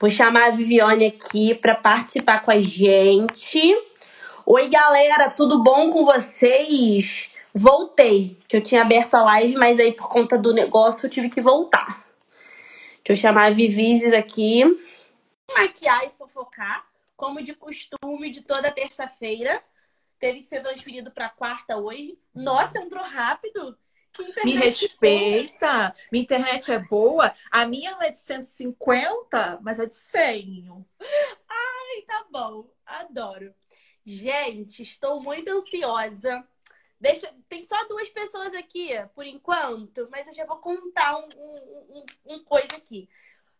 Vou chamar a Viviane aqui para participar com a gente. Oi, galera, tudo bom com vocês? Voltei, que eu tinha aberto a live, mas aí por conta do negócio eu tive que voltar. Deixa eu chamar a Vivizes aqui. Maquiar e fofocar, como de costume de toda terça-feira. Teve que ser transferido para quarta hoje. Nossa, entrou rápido. Me respeita. Minha internet é boa. A minha não é de 150, mas é de 100. Ai, tá bom. Adoro. Gente, estou muito ansiosa. Deixa, tem só duas pessoas aqui, por enquanto, mas eu já vou contar um, um, um, um coisa aqui.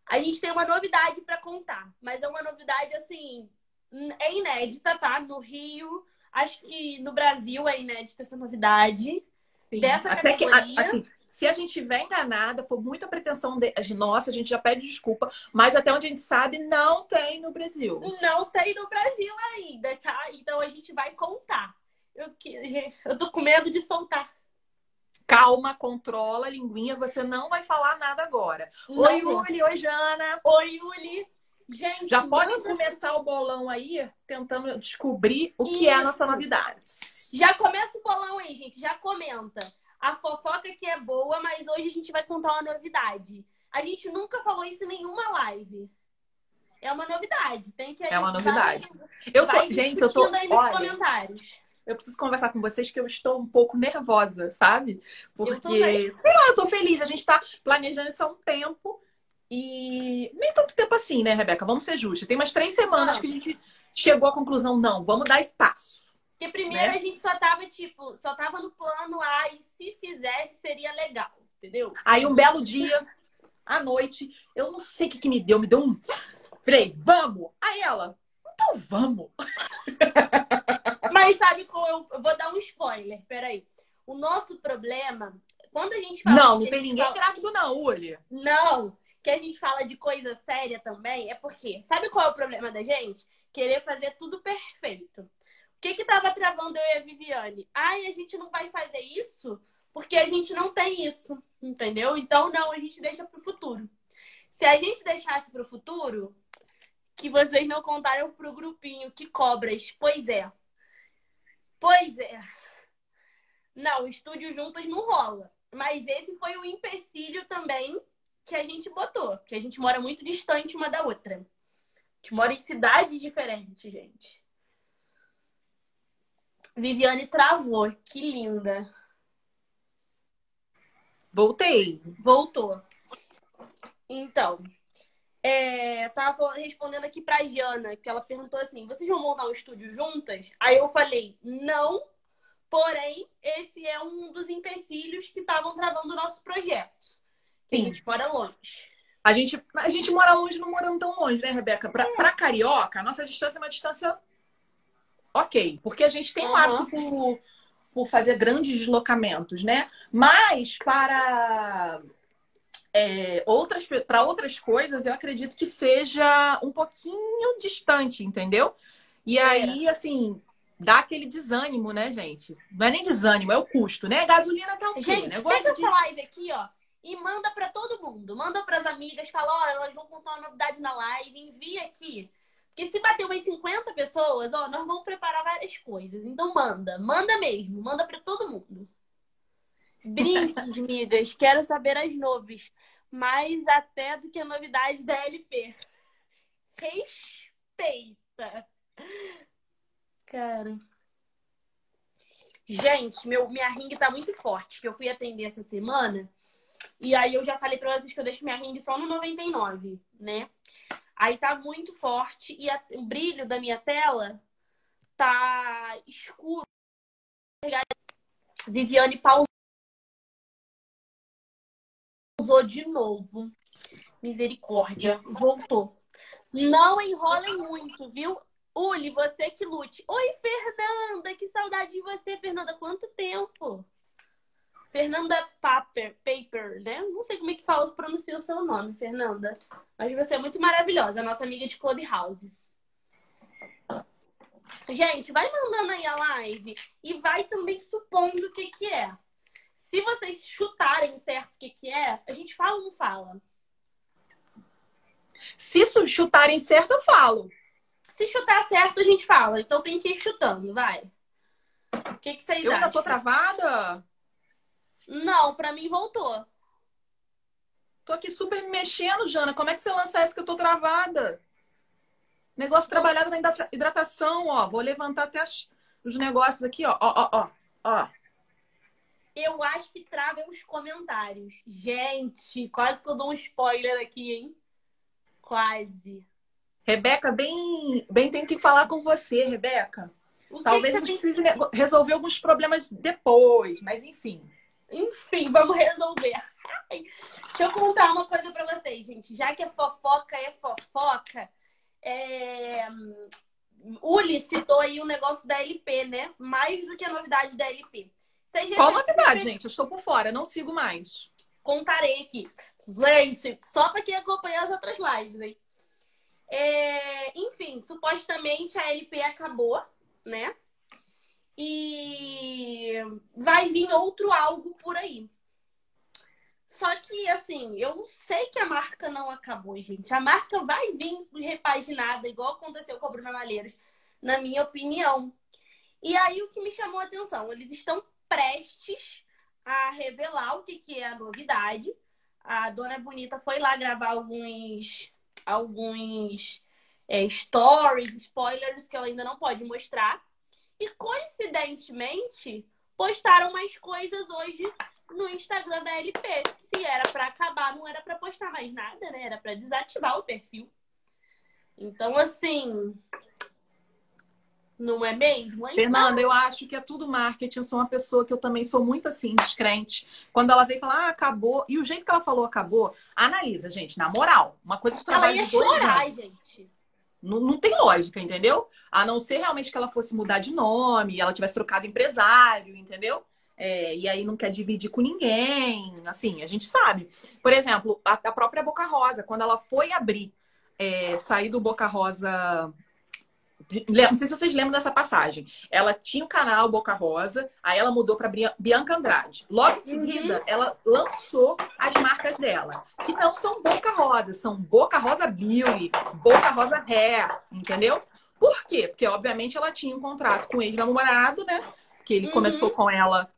A gente tem uma novidade para contar, mas é uma novidade assim, é inédita, tá? No Rio, acho que no Brasil é inédita essa novidade. Sim. dessa Até categoria. Que, assim, se a gente estiver enganada, for muita pretensão de, de nossa, a gente já pede desculpa, mas até onde a gente sabe, não tem no Brasil. Não tem no Brasil ainda, tá? Então a gente vai contar. Eu, eu tô com medo de soltar. Calma, controla a linguinha, você não vai falar nada agora. Não. Oi, Yuli, oi, Jana. Oi, Yuli. Gente, já podem começar o bolão aí, tentando descobrir o Isso. que é a nossa novidade. Já começa o bolão aí, gente. Já comenta. A fofoca que é boa, mas hoje a gente vai contar uma novidade. A gente nunca falou isso em nenhuma live. É uma novidade. Tem que É uma novidade. Eu tô, gente, eu tô aí nos olha, comentários. Eu preciso conversar com vocês que eu estou um pouco nervosa, sabe? Porque, sei lá, eu tô feliz. A gente tá planejando isso há um tempo. E nem tanto tempo assim, né, Rebeca? Vamos ser justos. Tem umas três semanas que a gente chegou à conclusão, não, vamos dar espaço. Porque primeiro né? a gente só tava, tipo, só tava no plano A e se fizesse seria legal, entendeu? Aí um belo dia, à noite, eu não sei o que, que me deu, me deu um. Falei, vamos! Aí ela, então vamos! Mas sabe qual eu vou dar um spoiler, peraí. O nosso problema, quando a gente fala. Não, não tem ninguém fala... grávido, não, Uli. Não, que a gente fala de coisa séria também, é porque, sabe qual é o problema da gente? Querer fazer tudo perfeito. O que que tava travando eu e a Viviane? Ai, a gente não vai fazer isso porque a gente não tem isso, entendeu? Então, não, a gente deixa pro futuro. Se a gente deixasse pro futuro, que vocês não contaram pro grupinho que cobras. Pois é. Pois é. Não, estúdio juntas não rola. Mas esse foi o empecilho também que a gente botou. Que a gente mora muito distante uma da outra. A gente mora em cidades diferentes, gente. Viviane travou. Que linda. Voltei. Voltou. Então, é, tava respondendo aqui pra Jana, que ela perguntou assim: vocês vão montar um estúdio juntas? Aí eu falei: não, porém, esse é um dos empecilhos que estavam travando o nosso projeto. Que Sim. a gente mora longe. A gente, a gente mora longe, não morando tão longe, né, Rebeca? Pra, é. pra Carioca, a nossa distância é uma distância ok, porque a gente tem um hábito por, por fazer grandes deslocamentos, né? Mas para é, outras para outras coisas, eu acredito que seja um pouquinho distante, entendeu? E é. aí, assim, dá aquele desânimo, né, gente? Não é nem desânimo, é o custo, né? A gasolina tá o Gente, pega de... essa live aqui, ó, e manda para todo mundo. Manda para as amigas, fala, ó, elas vão contar uma novidade na live, envia aqui. Porque se bater umas 50 pessoas, ó, nós vamos preparar várias coisas. Então manda, manda mesmo, manda para todo mundo. Brinques, amigas, quero saber as noves. Mais até do que a novidade da LP. Respeita. Cara. Gente, meu, minha ring tá muito forte, que eu fui atender essa semana. E aí eu já falei pra vocês que eu deixo minha ring só no 99, né? Aí tá muito forte e a, o brilho da minha tela tá escuro. Viviane pausou de novo. Misericórdia. Voltou. Não enrolem muito, viu? Uli, você que lute. Oi, Fernanda. Que saudade de você, Fernanda. Quanto tempo? Fernanda Paper, Paper, né? Não sei como é que fala, pronuncia o seu nome, Fernanda. Mas você é muito maravilhosa, nossa amiga de Clubhouse. Gente, vai mandando aí a live e vai também supondo o que que é. Se vocês chutarem certo o que que é, a gente fala ou não fala? Se chutarem certo, eu falo. Se chutar certo, a gente fala. Então tem que ir chutando, vai. O que, que vocês eu acham? Eu ainda tô travada? Não, pra mim voltou. Tô aqui super me mexendo, Jana. Como é que você lança essa que eu tô travada? Negócio trabalhado na hidratação, ó. Vou levantar até as, os negócios aqui, ó. Ó, ó, ó. ó. Eu acho que trava os comentários. Gente, quase que eu dou um spoiler aqui, hein? Quase. Rebeca, bem, bem tem que falar com você, Rebeca. Talvez a gente precise resolver alguns problemas depois, mas enfim. Enfim, vamos resolver. Deixa eu contar uma coisa para vocês, gente. Já que é fofoca, é fofoca. É... Uli citou aí o um negócio da LP, né? Mais do que a novidade da LP. Qual novidade, gente? Eu estou por fora, não sigo mais. Contarei aqui. Gente, só para quem acompanhou as outras lives, hein? É... Enfim, supostamente a LP acabou, né? E vai vir outro algo por aí. Só que, assim, eu sei que a marca não acabou, gente. A marca vai vir repaginada, igual aconteceu com a Bruna Malheiros, na minha opinião. E aí, o que me chamou a atenção? Eles estão prestes a revelar o que, que é a novidade. A Dona Bonita foi lá gravar alguns, alguns é, stories, spoilers que ela ainda não pode mostrar. E coincidentemente, postaram mais coisas hoje no Instagram da LP. Se era para acabar, não era para postar mais nada, né? Era para desativar o perfil. Então, assim, não é mesmo? Então... Fernanda, eu acho que é tudo marketing. Eu sou uma pessoa que eu também sou muito assim, descrente. Quando ela veio falar, ah, acabou. E o jeito que ela falou acabou, analisa, gente, na moral. Uma coisa trabalho ela ia chorar, gente. Não, não tem lógica, entendeu? A não ser realmente que ela fosse mudar de nome, ela tivesse trocado empresário, entendeu? É, e aí não quer dividir com ninguém. Assim, a gente sabe. Por exemplo, a, a própria Boca Rosa, quando ela foi abrir, é, sair do Boca Rosa não sei se vocês lembram dessa passagem. Ela tinha o canal Boca Rosa, aí ela mudou para Bianca Andrade. Logo em seguida, uhum. ela lançou as marcas dela, que não são Boca Rosa, são Boca Rosa Beauty, Boca Rosa Hair, entendeu? Por quê? Porque, obviamente, ela tinha um contrato com o ex-namorado, né? Que ele uhum. começou com ela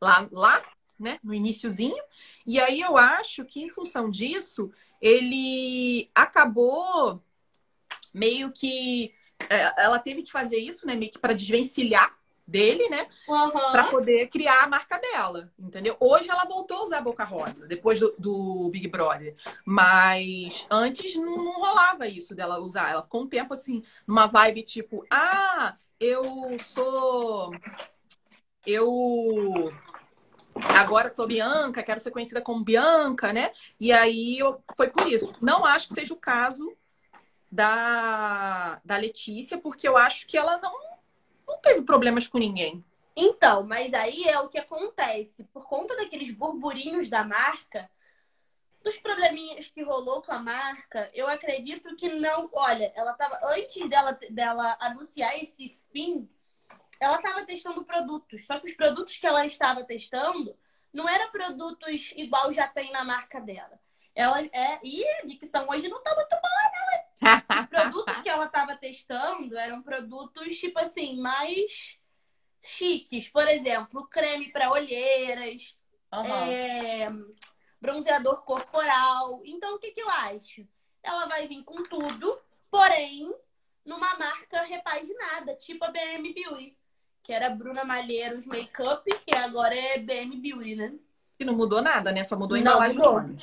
lá, lá, né? No iníciozinho. E aí eu acho que, em função disso, ele acabou meio que ela teve que fazer isso, né? Meio que para desvencilhar dele, né? Uhum. Para poder criar a marca dela, entendeu? Hoje ela voltou a usar Boca Rosa, depois do, do Big Brother. Mas antes não, não, rolava isso dela usar. Ela ficou um tempo assim, numa vibe tipo, ah, eu sou. Eu. Agora sou Bianca, quero ser conhecida como Bianca, né? E aí eu... foi por isso. Não acho que seja o caso da, da Letícia, porque eu acho que ela não, não teve problemas com ninguém. Então, mas aí é o que acontece. Por conta daqueles burburinhos da marca, dos probleminhas que rolou com a marca, eu acredito que não. Olha, ela tava. Antes dela, dela anunciar esse fim, ela estava testando produtos. Só que os produtos que ela estava testando não eram produtos igual já tem na marca dela. Ela é. E a dicção hoje não tá muito boa, não. Os produtos que ela tava testando eram produtos, tipo assim, mais chiques. Por exemplo, creme para olheiras, uhum. é, bronzeador corporal. Então, o que, que eu acho? Ela vai vir com tudo, porém, numa marca repaginada, tipo a BM Beauty. Que era Bruna Malheiros Makeup, que agora é BM Beauty, né? E não mudou nada, né? Só mudou a embalagem do nome.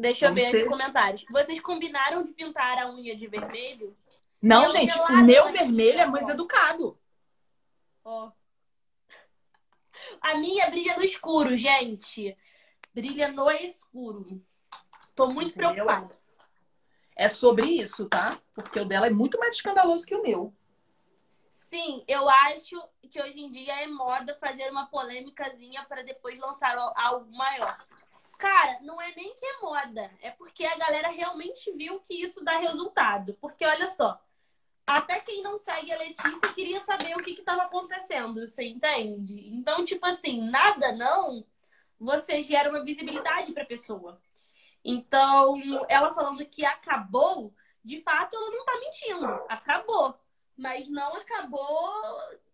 Deixa Vamos eu ver ser... os comentários. Vocês combinaram de pintar a unha de vermelho? Não, gente, o meu vermelho é mais educado. Ó. A minha brilha no escuro, gente. Brilha no escuro. Tô muito preocupada. É sobre isso, tá? Porque o dela é muito mais escandaloso que o meu. Sim, eu acho que hoje em dia é moda fazer uma polêmicazinha para depois lançar algo maior. Cara, não é nem que é moda, é porque a galera realmente viu que isso dá resultado. Porque olha só, até quem não segue a Letícia queria saber o que estava acontecendo, você entende? Então, tipo assim, nada não, você gera uma visibilidade para a pessoa. Então, ela falando que acabou, de fato, ela não tá mentindo. Acabou. Mas não acabou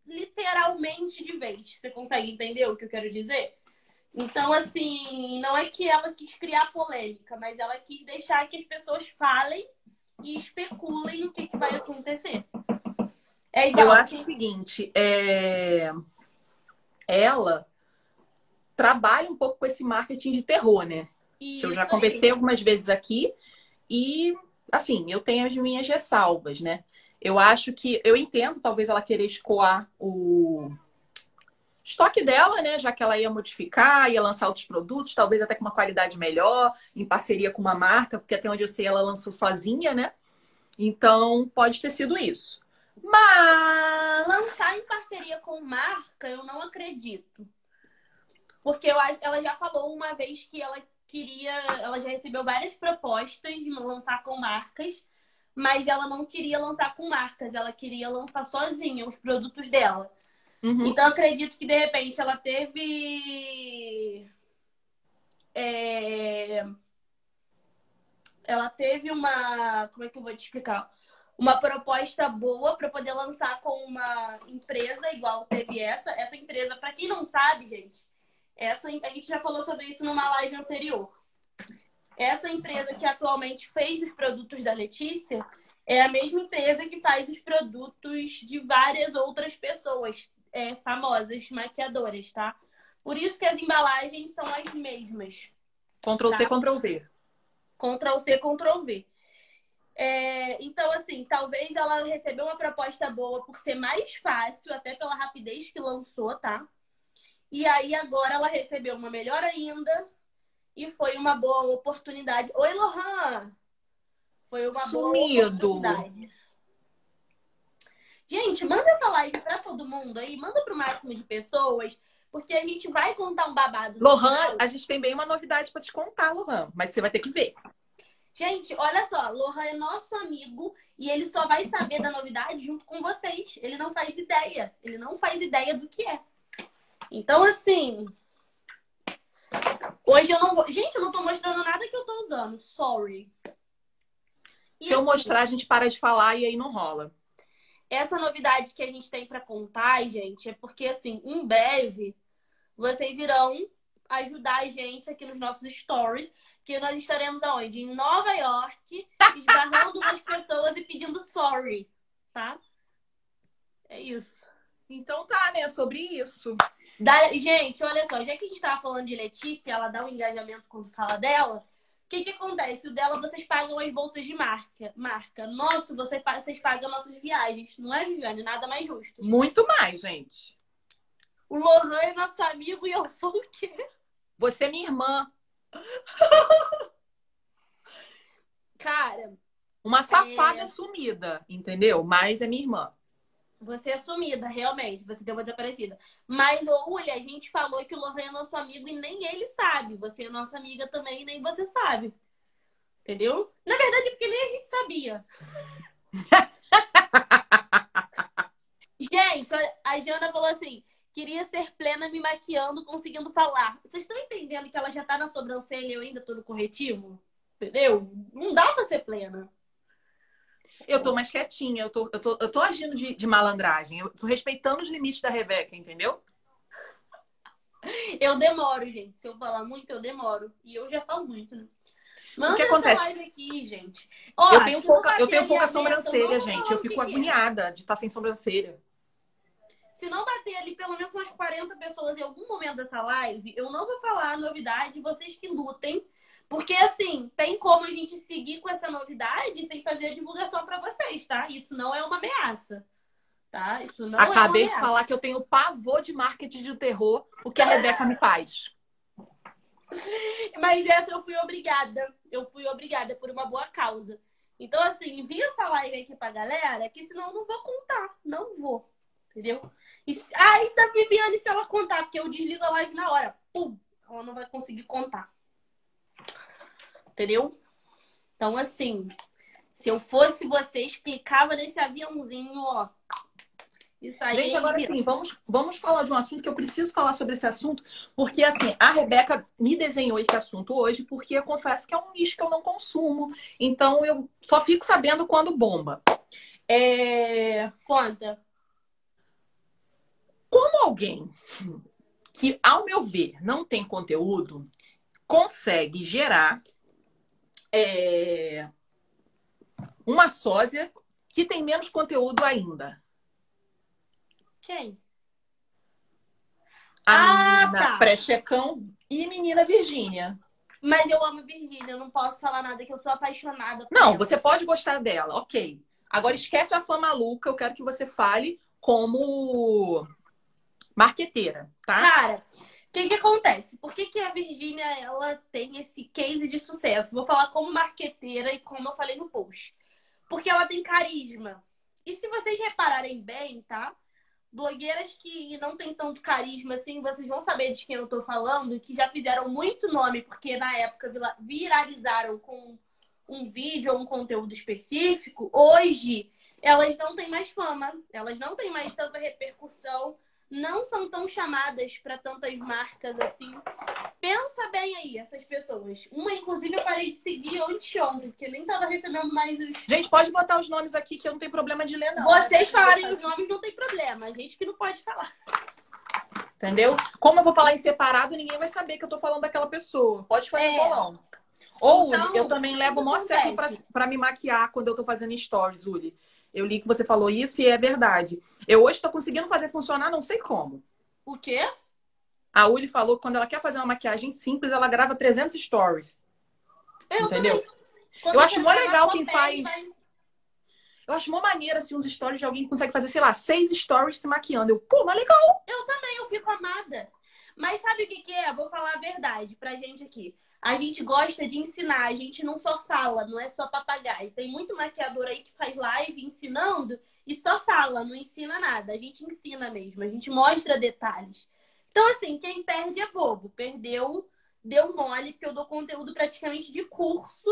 literalmente de vez. Você consegue entender o que eu quero dizer? Então, assim, não é que ela quis criar polêmica, mas ela quis deixar que as pessoas falem e especulem o que, que vai acontecer. É igual, eu acho que... o seguinte, é... ela trabalha um pouco com esse marketing de terror, né? Isso eu já conversei aí. algumas vezes aqui e, assim, eu tenho as minhas ressalvas, né? Eu acho que eu entendo, talvez ela querer escoar o estoque dela, né? Já que ela ia modificar, ia lançar outros produtos, talvez até com uma qualidade melhor, em parceria com uma marca, porque até onde eu sei ela lançou sozinha, né? Então, pode ter sido isso. Mas lançar em parceria com marca, eu não acredito. Porque eu, ela já falou uma vez que ela queria, ela já recebeu várias propostas de lançar com marcas, mas ela não queria lançar com marcas, ela queria lançar sozinha os produtos dela. Uhum. Então acredito que de repente ela teve é... ela teve uma, como é que eu vou te explicar? Uma proposta boa para poder lançar com uma empresa igual teve essa. Essa empresa, para quem não sabe, gente, essa, a gente já falou sobre isso numa live anterior. Essa empresa que atualmente fez os produtos da Letícia é a mesma empresa que faz os produtos de várias outras pessoas é, famosas maquiadoras, tá? Por isso que as embalagens são as mesmas. Ctrl C, tá? Ctrl V. Ctrl C, Ctrl V. É, então, assim, talvez ela recebeu uma proposta boa por ser mais fácil, até pela rapidez que lançou, tá? E aí agora ela recebeu uma melhor ainda e foi uma boa oportunidade. Oi, Lohan! Foi uma Sumido. boa oportunidade. Gente, manda essa live para todo mundo aí, manda para o máximo de pessoas, porque a gente vai contar um babado. Lohan, a gente tem bem uma novidade para te contar, Lohan, mas você vai ter que ver. Gente, olha só, Lohan é nosso amigo e ele só vai saber da novidade junto com vocês. Ele não faz ideia, ele não faz ideia do que é. Então, assim. Hoje eu não vou. Gente, eu não tô mostrando nada que eu tô usando. Sorry. E Se eu assim, mostrar, a gente para de falar e aí não rola. Essa novidade que a gente tem para contar, gente, é porque, assim, em breve, vocês irão ajudar a gente aqui nos nossos stories, que nós estaremos aonde? Em Nova York, esbarrando nas pessoas e pedindo sorry, tá? É isso. Então tá, né? Sobre isso. Da... Gente, olha só, já que a gente tava falando de Letícia, ela dá um engajamento quando fala dela. O que que acontece? O dela vocês pagam as bolsas de marca. marca. Nossa, vocês, vocês pagam nossas viagens. Não é, Viviane? Nada mais justo. Muito mais, gente. O Lohan é nosso amigo e eu sou o quê? Você é minha irmã. Cara. Uma safada é... sumida, entendeu? Mas é minha irmã. Você é sumida, realmente. Você deu uma desaparecida. Mas, Uli, a gente falou que o Lohan é nosso amigo e nem ele sabe. Você é nossa amiga também e nem você sabe. Entendeu? Na verdade, é porque nem a gente sabia. gente, a Jana falou assim: queria ser plena me maquiando, conseguindo falar. Vocês estão entendendo que ela já tá na sobrancelha e eu ainda tô no corretivo? Entendeu? Não dá pra ser plena. Eu tô mais quietinha, eu tô, eu tô, eu tô agindo de, de malandragem, eu tô respeitando os limites da Rebeca, entendeu? Eu demoro, gente. Se eu falar muito, eu demoro. E eu já falo muito, né? Manda o que acontece? aqui, gente. Ó, eu tenho pouca, eu tenho pouca sobrancelha, gente. Eu fico agoniada é. de estar tá sem sobrancelha. Se não bater ali pelo menos umas 40 pessoas em algum momento dessa live, eu não vou falar a novidade, vocês que lutem porque, assim, tem como a gente seguir com essa novidade sem fazer a divulgação para vocês, tá? Isso não é uma ameaça. Tá? Isso não Acabei é de falar que eu tenho pavor de marketing de terror, o que a Rebeca me faz. Mas essa eu fui obrigada. Eu fui obrigada por uma boa causa. Então, assim, envia essa live aqui pra galera, que senão eu não vou contar. Não vou. Entendeu? E aí da Viviane, se ela contar, porque eu desligo a live na hora. Pum! Ela não vai conseguir contar. Entendeu? Então, assim, se eu fosse vocês, clicava nesse aviãozinho, ó. Isso aí Gente, é agora sim, vamos, vamos falar de um assunto que eu preciso falar sobre esse assunto, porque assim, a Rebeca me desenhou esse assunto hoje, porque eu confesso que é um nicho que eu não consumo. Então eu só fico sabendo quando bomba. É... Conta. Como alguém que, ao meu ver, não tem conteúdo, consegue gerar é, uma sósia que tem menos conteúdo ainda? Quem? A Ah, menina tá. pré-checão e menina Virgínia. Mas eu amo Virgínia, eu não posso falar nada que eu sou apaixonada por Não, ela. você pode gostar dela, ok. Agora esquece a fama maluca, eu quero que você fale como marqueteira, tá? Cara, que que acontece? Por que, que a Virgínia, ela tem esse case de sucesso? Vou falar como marqueteira e como eu falei no post. Porque ela tem carisma. E se vocês repararem bem, tá? Blogueiras que não tem tanto carisma assim, vocês vão saber de quem eu tô falando, que já fizeram muito nome, porque na época viralizaram com um vídeo ou um conteúdo específico. Hoje, elas não têm mais fama, elas não têm mais tanta repercussão não são tão chamadas para tantas marcas assim. Pensa bem aí, essas pessoas. Uma, inclusive, eu parei de seguir anteontem, porque nem tava recebendo mais os. Gente, pode botar os nomes aqui que eu não tenho problema de ler, não. Vocês falarem os nomes não tem problema. A gente que não pode falar. Entendeu? Como eu vou falar em separado, ninguém vai saber que eu tô falando daquela pessoa. Pode fazer É. bolão. Ou, Então, eu também levo o maior acontece? século pra, pra me maquiar quando eu tô fazendo stories, Uli. Eu li que você falou isso e é verdade. Eu hoje tô conseguindo fazer funcionar, não sei como. O quê? A Uli falou que quando ela quer fazer uma maquiagem simples, ela grava 300 stories. Eu Entendeu? também. Quando Eu acho mó legal quem faz- vai- Eu acho uma maneira, assim, uns stories de alguém que consegue fazer, sei lá, seis stories se maquiando. Eu, pô, mas legal. eu fico amada. Mas sabe o que, que é? Vou falar a verdade pra gente aqui. A gente gosta de ensinar, a gente não só fala, não é só papagaio. Tem muito maquiador aí que faz live ensinando e só fala, não ensina nada. A gente ensina mesmo, a gente mostra detalhes. Então, assim, quem perde é bobo. Perdeu, deu mole, porque eu dou conteúdo praticamente de curso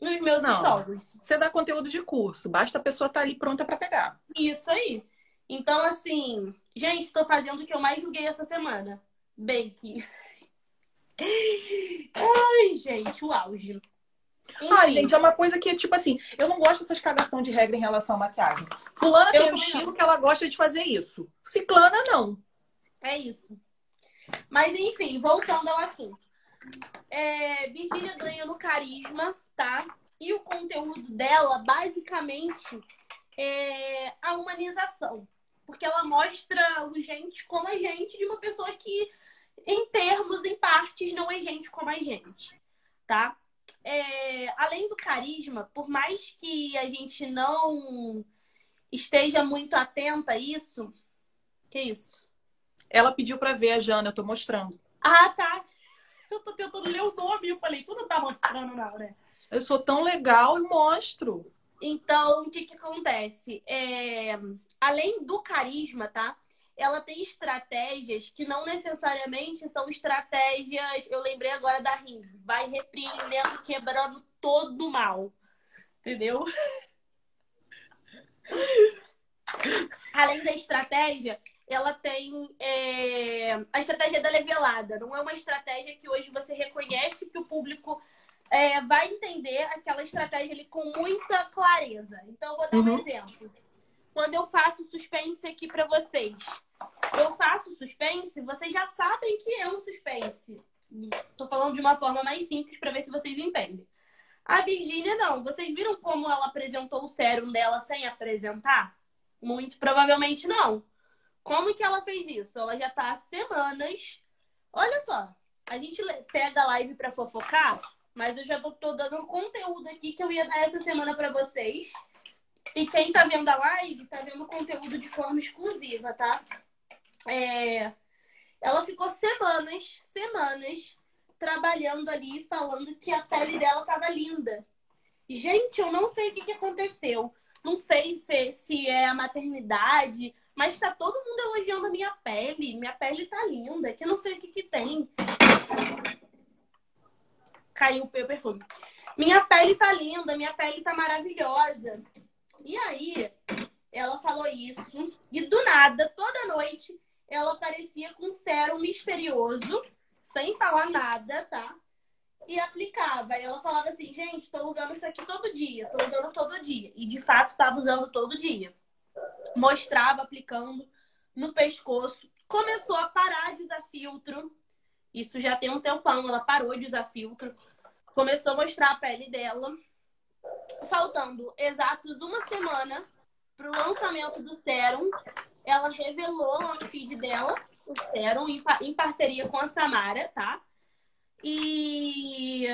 nos meus Não. stories. Você dá conteúdo de curso, basta a pessoa estar ali pronta pra pegar. Isso aí. Então, assim, gente, estou fazendo o que eu mais julguei essa semana. Bake. Ai, gente, o auge. Ai, Enfim, gente, é uma coisa que, tipo assim, eu não gosto dessas cagação de regra em relação à maquiagem. Fulana Eu tem um também estilo não. que ela gosta de fazer isso. Ciclana, não. é isso. Mas, enfim, voltando ao assunto. É, Virgínia ganha no carisma, tá? E o conteúdo dela, basicamente, é a humanização. Porque ela mostra o gente como a gente de uma pessoa que, em termos, em partes, não é gente como a gente, tá? É, além do carisma, por mais que a gente não esteja muito atenta a isso. Que isso? Ela pediu pra ver a Jana, eu tô mostrando. Ah, tá. Eu tô tentando ler o nome. Eu falei, tu não tá mostrando, não, né? Eu sou tão legal e mostro. Então, o que que acontece? É, Além do carisma, tá? Ela tem estratégias que não necessariamente são estratégias. Eu lembrei agora da Rim. Vai repreendendo, quebrando todo o mal. Entendeu? Além da estratégia, ela tem. é, A estratégia dela é velada. Não é uma estratégia que hoje você reconhece que o público é, vai entender aquela estratégia ali com muita clareza. Então, eu vou dar um Uhum. exemplo. Quando eu faço suspense aqui pra vocês, eu faço suspense, vocês já sabem que é um suspense. Tô falando de uma forma mais simples pra ver se vocês entendem. A Virgínia, não. Vocês viram como ela apresentou o sérum dela sem apresentar? Muito provavelmente não. Como que ela fez isso? Ela já tá há semanas. Olha só, a gente pega a live pra fofocar, mas eu já tô, dando conteúdo aqui que eu ia dar essa semana pra vocês. E quem tá vendo a live tá vendo conteúdo de forma exclusiva, tá? É... Ela ficou semanas, semanas trabalhando ali, falando que a pele dela tava linda. Gente, eu não sei o que, que aconteceu. Não sei se, se é a maternidade, mas tá todo mundo elogiando a minha pele. Minha pele tá linda, que eu não sei o que, que tem. Caiu o perfume. Minha pele tá linda, minha pele tá maravilhosa. E aí, ela falou isso e do nada, toda noite, ela aparecia com um sérum misterioso, sem falar nada, tá? E aplicava. E ela falava assim, gente, estou usando isso aqui todo dia, estou usando todo dia. E de fato estava usando todo dia. Mostrava aplicando no pescoço. Começou a parar de usar filtro. Isso já tem um tempão, ela parou de usar filtro. Começou a mostrar a pele dela. Faltando exatos uma semana para o lançamento do Serum, ela revelou no feed dela o Serum em, em parceria com a Samara, tá? E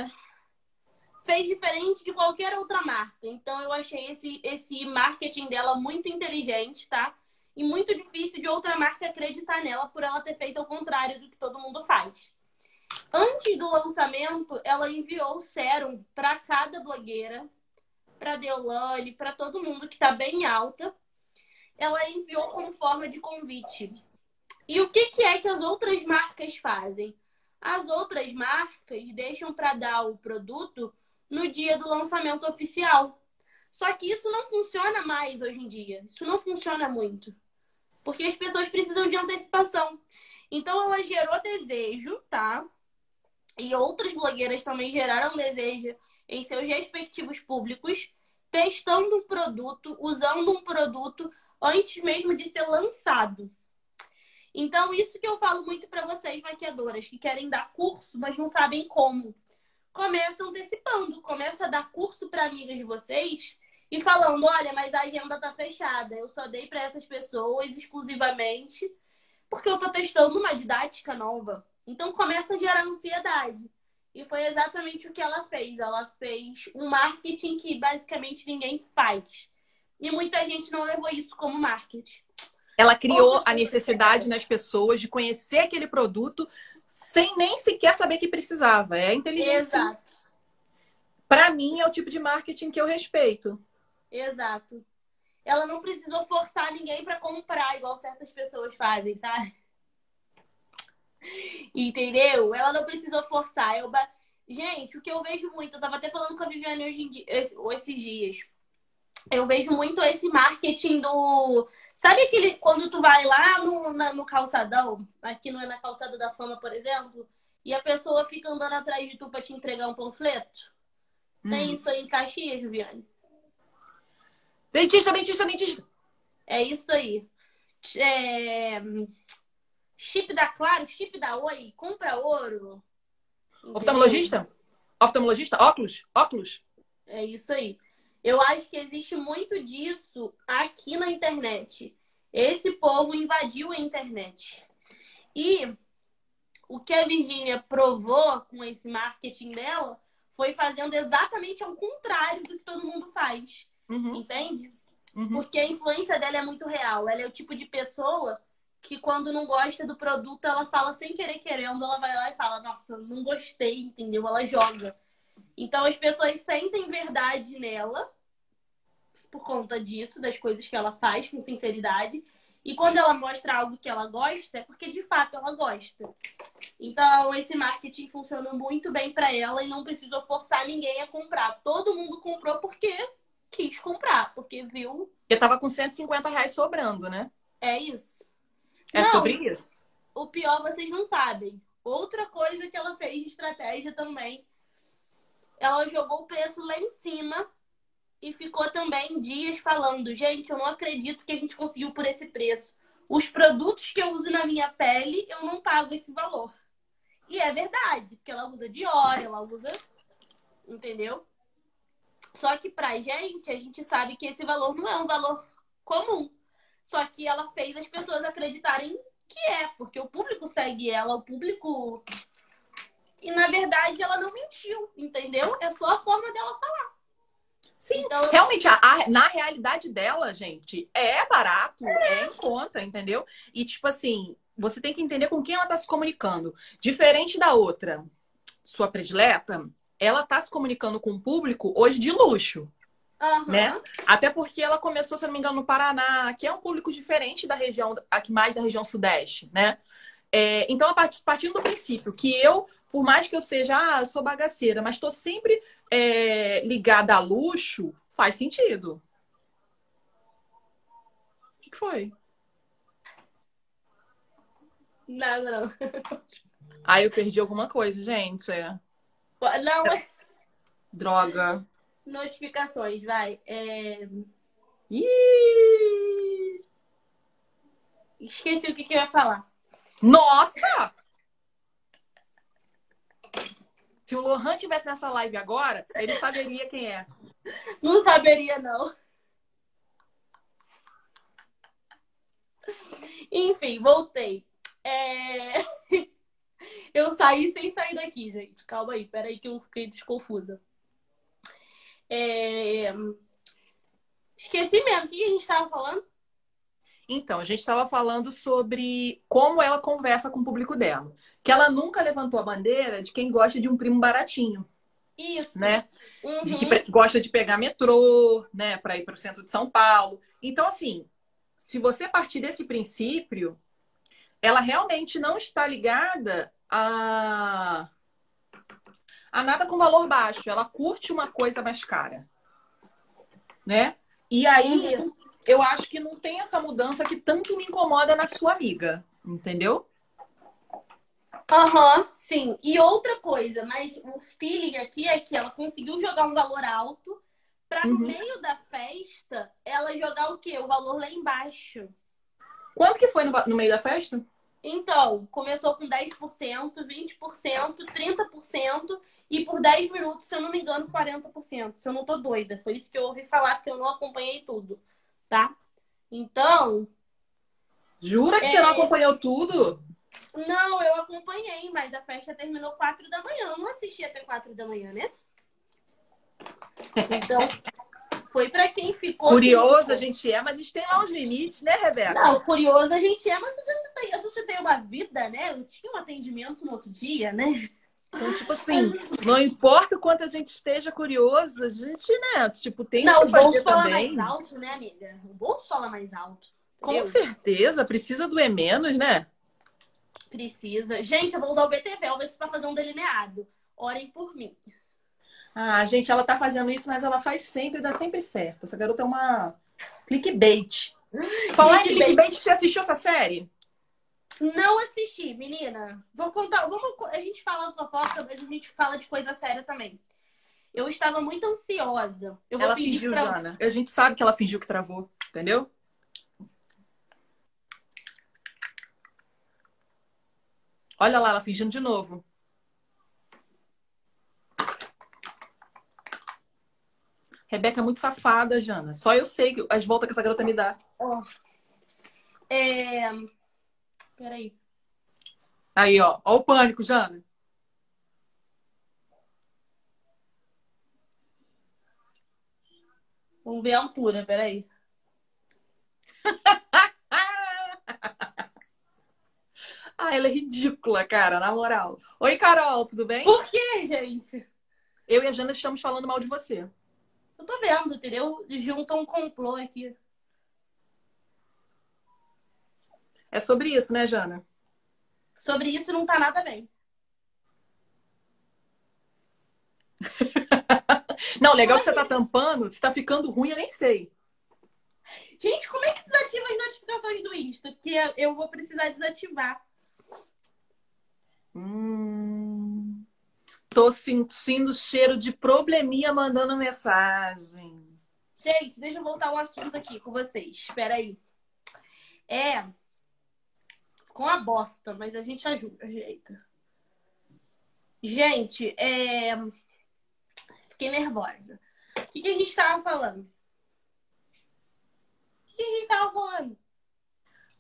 fez diferente de qualquer outra marca. Então eu achei esse, esse marketing dela muito inteligente, tá? E muito difícil de outra marca acreditar nela por ela ter feito ao contrário do que todo mundo faz. Antes do lançamento, ela enviou o sérum para cada blogueira para Deolane, para todo mundo que está bem alta. Ela enviou como forma de convite. E o que, que é que as outras marcas fazem? As outras marcas deixam para dar o produto no dia do lançamento oficial. Só que isso não funciona mais hoje em dia. Isso não funciona muito. Porque as pessoas precisam de antecipação. Então ela gerou desejo, tá? E outras blogueiras também geraram desejo em seus respectivos públicos testando um produto, usando um produto antes mesmo de ser lançado. Então, isso que eu falo muito para vocês, maquiadoras, que querem dar curso, mas não sabem como. Começa antecipando, começa a dar curso para amigas de vocês e falando: olha, mas a agenda tá fechada, eu só dei para essas pessoas exclusivamente porque eu tô testando uma didática nova. Então, começa a gerar ansiedade. E foi exatamente o que ela fez. Ela fez um marketing que basicamente ninguém faz. E muita gente não levou isso como marketing. Ela criou a necessidade nas pessoas de conhecer aquele produto sem nem sequer saber que precisava. É inteligência. Exato. Para mim, é o tipo de marketing que eu respeito. Exato. Ela não precisou forçar ninguém para comprar, igual certas pessoas fazem, sabe? Entendeu? Ela não precisou forçar. Eu... Gente, o que eu vejo muito, eu tava até falando com a Viviane hoje em dia, esses dias. Eu vejo muito esse marketing do. Sabe aquele. Quando tu vai lá no, na, no calçadão, aqui não é na calçada da fama, por exemplo, e a pessoa fica andando atrás de tu pra te entregar um panfleto? Hum. Tem isso aí em Caxias, Viviane? Dentista, dentista, dentista. É isso aí. É chip da Claro, chip da Oi, compra ouro. Entendeu? Oftalmologista? Oftalmologista? Óculos? Óculos? É isso aí. Eu acho que existe muito disso aqui na internet. Esse povo invadiu a internet. E o que a Virginia provou com esse marketing dela foi fazendo exatamente ao contrário do que todo mundo faz. Uhum. Entende? Uhum. Porque a influência dela é muito real. Ela é o tipo de pessoa que quando não gosta do produto, ela fala sem querer querendo, ela vai lá e fala, nossa, não gostei, entendeu? Ela joga. Então as pessoas sentem verdade nela por conta disso, das coisas que ela faz com sinceridade. E quando ela mostra algo que ela gosta, é porque de fato ela gosta. Então, esse marketing funcionou muito bem para ela e não precisou forçar ninguém a comprar. Todo mundo comprou porque quis comprar, porque viu. Eu tava com 150 reais sobrando, né? É isso. É não, sobre isso. O pior vocês não sabem. Outra coisa que ela fez de estratégia também. Ela jogou o preço lá em cima e ficou também dias falando: gente, eu não acredito que a gente conseguiu por esse preço. Os produtos que eu uso na minha pele, eu não pago esse valor. E é verdade, porque ela usa Dior, ela usa. Entendeu? Só que pra gente, a gente sabe que esse valor não é um valor comum. Só que ela fez as pessoas acreditarem que é, porque o público segue ela, o público. E na verdade ela não mentiu, entendeu? É só a forma dela falar. Sim, então, realmente, a, a, na realidade dela, gente, é barato, é. é em conta, entendeu? E tipo assim, você tem que entender com quem ela está se comunicando. Diferente da outra, sua predileta, ela está se comunicando com um público hoje de luxo. Uhum. Né? Até porque ela começou, se não me engano, no Paraná, que é um público diferente da região, aqui mais da região sudeste, né? É, então, a partir do princípio que eu, por mais que eu seja, ah, eu sou bagaceira, mas estou sempre é, ligada a luxo, faz sentido. que foi? Nada, não. Ah, eu perdi alguma coisa, gente. Não, mas Droga. notificações, vai. É, Ih! Esqueci o que, que eu ia falar. Nossa! Se o Lohan tivesse nessa live agora, ele saberia quem é. Não saberia, não. Enfim, voltei. É... Eu saí sem sair daqui, gente. Calma aí, peraí que eu fiquei desconfusa. É... Esqueci mesmo. O que a gente estava falando? Então, a gente estava falando sobre como ela conversa com o público dela. Que ela nunca levantou a bandeira de quem gosta de um primo baratinho, Isso. né? Uhum. De que gosta de pegar metrô, né, para ir para o centro de São Paulo. Então, assim, se você partir desse princípio, ela realmente não está ligada a, a nada com valor baixo. Ela curte uma coisa mais cara, né? E aí, eu acho que não tem essa mudança que tanto me incomoda na sua amiga, entendeu? Aham, sim. E outra coisa, mas o feeling aqui é que ela conseguiu jogar um valor alto pra no Uhum. meio da festa ela jogar o quê? O valor lá embaixo. Quanto que foi no, no meio da festa? Então, começou com 10%, 20%, 30% e por 10 minutos, se eu não me engano, 40%. Se eu não tô doida. Foi isso que eu ouvi falar, porque eu não acompanhei tudo, tá? Então, Jura que É. você não acompanhou tudo? não, eu acompanhei, mas a festa terminou 4 da manhã. Eu não assisti até 4 da manhã, né? Então, foi pra quem ficou. Curioso a gente é, mas a gente tem lá uns limites, né, Rebeca? Não, curioso a gente é, mas você tem, você tem uma vida, né? Eu tinha um atendimento no outro dia, né? Então, tipo assim, não importa o quanto a gente esteja curioso, a gente, né, tipo, tem Não, o o que fazer bolso fala mais alto, né, amiga? O bolso fala mais alto. Com certeza, precisa doer menos, né? Precisa. Gente, eu vou usar o BT Velvet pra fazer um delineado. Orem por mim. Ah, gente, ela tá fazendo isso, mas ela faz sempre, dá sempre certo. Essa garota é uma clickbait. Falar em clickbait, você assistiu essa série? Não assisti, menina. Vou contar. Vamos, a gente fala fofoca, mas a gente fala de coisa séria também. Eu estava muito ansiosa. Eu ela fingiu, pra... Jana. A gente sabe que ela fingiu que travou, entendeu? Olha lá, ela fingindo de novo. Rebeca é muito safada, Jana. Só eu sei as voltas que essa garota me dá. Ó. É... Peraí. Aí, ó. Ó o pânico, Jana. Vamos ver a altura, peraí. Ah, ela é ridícula, cara, na moral. Oi, Carol, tudo bem? Por que, gente? Eu e a Jana estamos falando mal de você. Eu tô vendo, entendeu? Juntam um complô aqui. É sobre isso, né, Jana? Sobre isso não tá nada bem. Não, legal que você tá tampando. Se tá ficando ruim, eu nem sei. Gente, como é que desativa as notificações do Insta? Porque eu vou precisar desativar. Hum, tô sentindo cheiro de probleminha mandando mensagem. Gente, deixa eu voltar ao assunto aqui com vocês. Espera aí. É. Com a bosta, mas a gente ajuda, ajeita. Gente, é. Fiquei nervosa. O que, que a gente tava falando? O que, que a gente tava falando?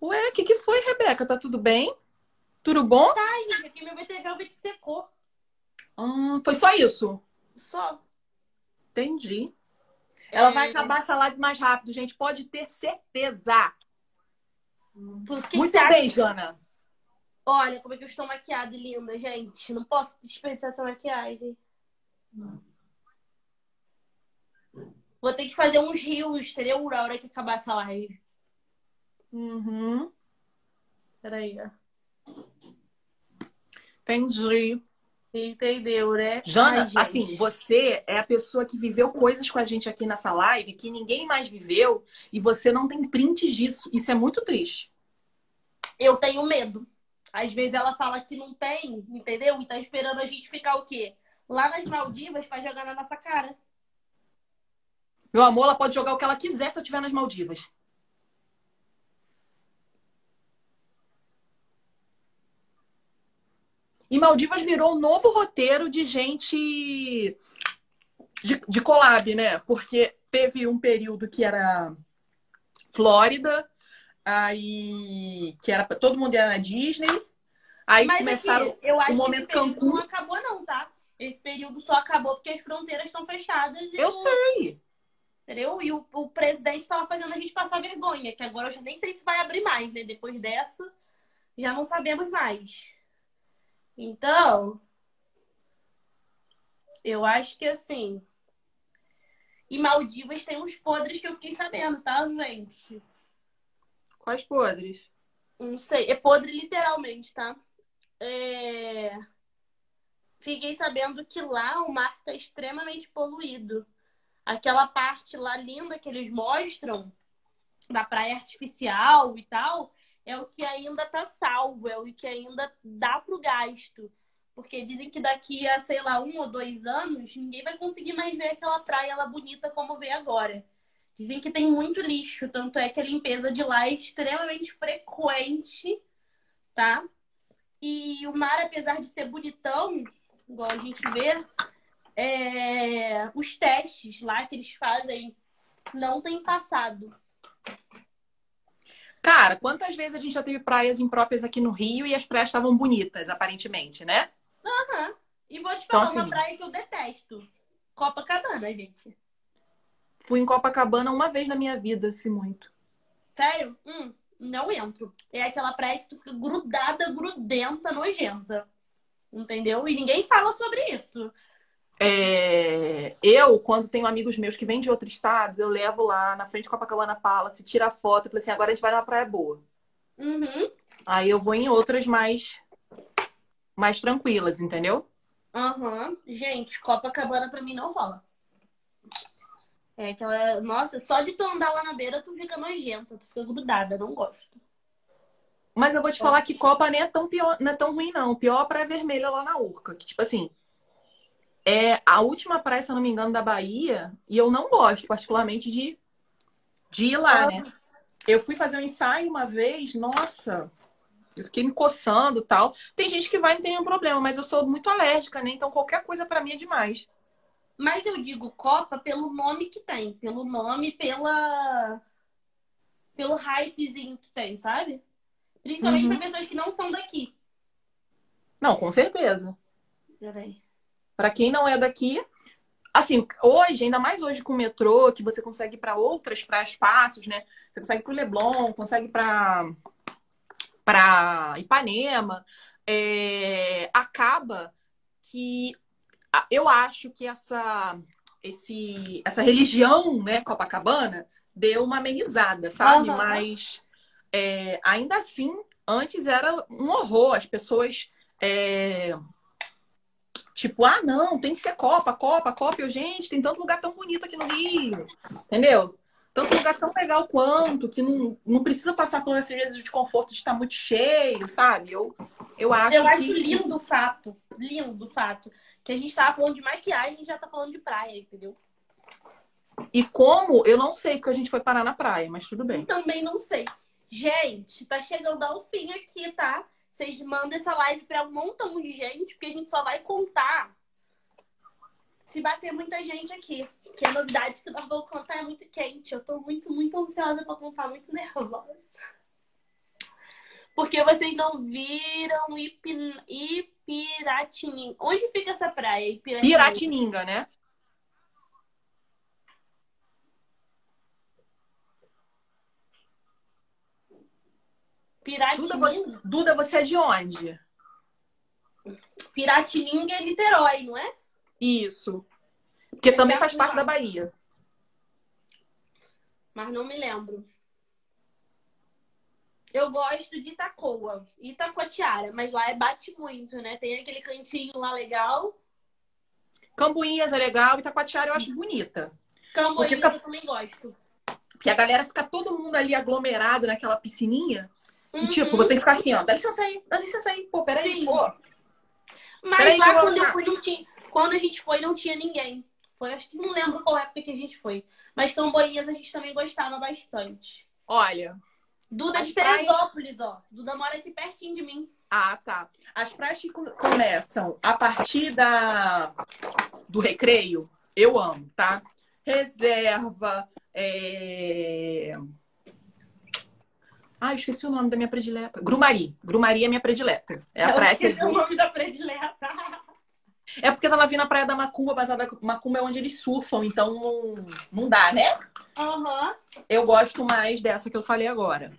Ué, o que, que foi, Rebeca? Tá tudo bem? Tudo bom? Ai, gente, aqui meu BT Velvet secou. Hum, foi só isso? Só. Entendi. Ela vai É. acabar essa live mais rápido, gente. Pode ter certeza. Que que Muito você acha bem, que- Jana. Olha como é que eu estou maquiada e linda, gente. Não posso desperdiçar essa maquiagem. Vou ter que fazer uns rios, entendeu? Na hora que acabar essa live. Uhum. Peraí, ó. Entendi. Entendeu, né? Jana, Ai, assim, você é a pessoa que viveu coisas com a gente aqui nessa live que ninguém mais viveu e você não tem prints disso. Isso é muito triste. Eu tenho medo. Às vezes ela fala que não tem, entendeu? E tá esperando a gente ficar o quê? Lá nas Maldivas pra jogar na nossa cara. Meu amor, ela pode jogar o que ela quiser se eu estiver nas Maldivas. E Maldivas virou um novo roteiro de gente de, de collab, né? Porque teve um período que era Flórida, aí que era todo mundo ia na Disney. Aí Mas começaram aqui, eu acho o momento que Cancún. não acabou não, tá? Esse período só acabou porque as fronteiras estão fechadas. eu sei. Entendeu? E o, o presidente estava fazendo a gente passar vergonha, que agora eu já nem sei se vai abrir mais, né? Depois dessa, já não sabemos mais. Então, eu acho que assim. E Maldivas tem uns podres que eu fiquei sabendo, tá, gente? Quais podres? Não sei. É podre literalmente, tá? É... Fiquei sabendo que lá o mar tá extremamente poluído. Aquela parte lá linda que eles mostram da praia artificial e tal, é o que ainda tá salvo, é o que ainda dá pro gasto. Porque dizem que daqui a, sei lá, um ou dois anos, ninguém vai conseguir mais ver aquela praia lá bonita como vê agora. Dizem que tem muito lixo, tanto é que a limpeza de lá é extremamente frequente, tá? E o mar, apesar de ser bonitão, igual a gente vê, é... os testes lá que eles fazem não tem passado. Cara, quantas vezes a gente já teve praias impróprias aqui no Rio e as praias estavam bonitas, aparentemente, né? Aham. Uhum. E vou te falar então, uma assim, praia que eu detesto. Copacabana, gente. Fui em Copacabana uma vez na minha vida, se muito. Sério? Hum, não entro. É aquela praia que tu fica grudada, grudenta, nojenta. Entendeu? E ninguém fala sobre isso. É, eu, quando tenho amigos meus que vêm de outros estados, eu levo lá na frente de Copacabana Palace, tira foto e falo assim, agora a gente vai numa praia boa. Uhum. Aí eu vou em outras mais, mais tranquilas, entendeu? Uhum. Gente, Copacabana pra mim não rola. É aquela. Nossa, só de tu andar lá na beira, tu fica nojenta, tu fica grudada, não gosto. Mas eu vou te falar que Copa nem é tão pior, não é tão ruim, não. O pior é a Praia Vermelha lá na Urca. Que, tipo assim, é a última praia, se eu não me engano, da Bahia, e eu não gosto particularmente de, de ir lá, né? Eu fui fazer um ensaio uma vez, nossa, eu fiquei me coçando tal. Tem gente que vai e não tem nenhum problema, mas eu sou muito alérgica, né? Então qualquer coisa para mim é demais. Mas eu digo Copa pelo nome que tem, pelo nome, pela pelo hypezinho que tem, sabe? Principalmente uhum. para pessoas que não são daqui. Não, com certeza. Peraí. Para quem não é daqui, assim, hoje, ainda mais hoje com o metrô, que você consegue ir para outras praias fáceis, né? Você consegue ir para o Leblon, consegue para para Ipanema, é, acaba que eu acho que essa esse essa religião, né, Copacabana, deu uma amenizada, sabe? Uhum. Mas é, ainda assim, antes era um horror. As pessoas é, Tipo, ah, não, tem que ser Copa, Copa, Copa. Eu, gente, tem tanto lugar tão bonito aqui no Rio. Entendeu? Tanto lugar tão legal quanto, que não, não precisa passar por esses vezes de conforto de estar muito cheio, sabe? Eu, eu acho Eu que... acho lindo o fato, lindo o fato, que a gente tava falando de maquiagem e já tá falando de praia, entendeu? E como, eu não sei que a gente foi parar na praia, mas tudo bem. Também não sei. Gente, tá chegando ao fim aqui, tá? Vocês mandam essa live para um montão de gente, porque a gente só vai contar se bater muita gente aqui. Que a novidade que nós vamos contar é muito quente. Eu tô muito, muito ansiosa para contar, muito nervosa. Porque vocês não viram Ipin... Ipiratininga. Onde fica essa praia? Ipiratininga, Piratininga né? Piratininga. Duda você, Duda, você é de onde? Piratininga é Niterói, não é? Isso. Porque Eu também faz parte da Bahia. Mas não me lembro. Eu gosto de Itacoa, Itacoatiara, mas lá é bate muito, né? Tem aquele cantinho lá legal. Cambuinhas é legal, Itacoatiara eu acho bonita. Cambuinhas eu também gosto. Porque a galera fica todo mundo ali aglomerado naquela piscininha. Uhum. E, tipo, você tem que ficar assim, ó, dá licença aí, dá licença aí, pô, peraí, Sim. pô. Mas peraí, lá quando eu fui, não tinha... quando a gente foi, não tinha ninguém. Foi, acho que não lembro qual época que a gente foi. Mas Camboinhas a gente também gostava bastante. Olha, Duda de Teresópolis, praias... ó. Duda mora aqui pertinho de mim. Ah, tá. As praias que começam a partir da... do recreio, eu amo, tá? Reserva, é... Ah, eu esqueci o nome da minha predileta. Grumari. Grumari é minha predileta. É a eu praia esqueci que... o nome da predileta. É porque eu tava vindo na praia da Macumba, mas a Macumba é onde eles surfam, então não, não dá, né? Uhum. Eu gosto mais dessa que eu falei agora.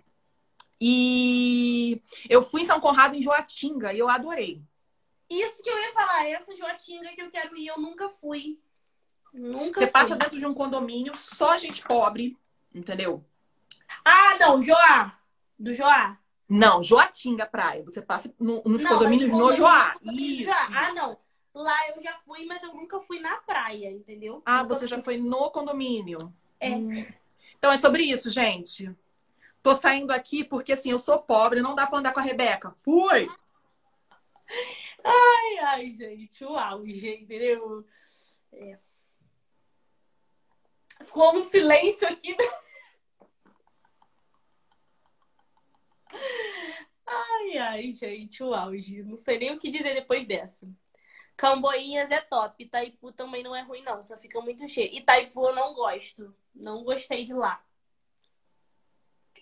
E eu fui em São Conrado, em Joatinga, e eu adorei. Isso que eu ia falar, essa Joatinga que eu quero ir, eu nunca fui. Nunca Você fui. passa dentro de um condomínio, só gente pobre, entendeu? Ah, não, Joá. Do Joá. Não, Joatinga Praia. Você passa no, nos não, condomínios no Joá. Isso. Ah, não. Lá eu já fui, mas eu nunca fui na praia, entendeu? Ah, nunca você fui. já foi no condomínio. É. Hum. Então é sobre isso, gente. Tô saindo aqui porque assim, eu sou pobre, não dá pra andar com a Rebeca. Fui! Ai, ai, gente, o auge, entendeu? É. Ficou um silêncio aqui. Né? Ai, ai, gente, o auge. Não sei nem o que dizer depois dessa. Camboinhas é top. Itaipu também não é ruim, não. Só fica muito cheio. Itaipu eu não gosto. Não gostei de lá.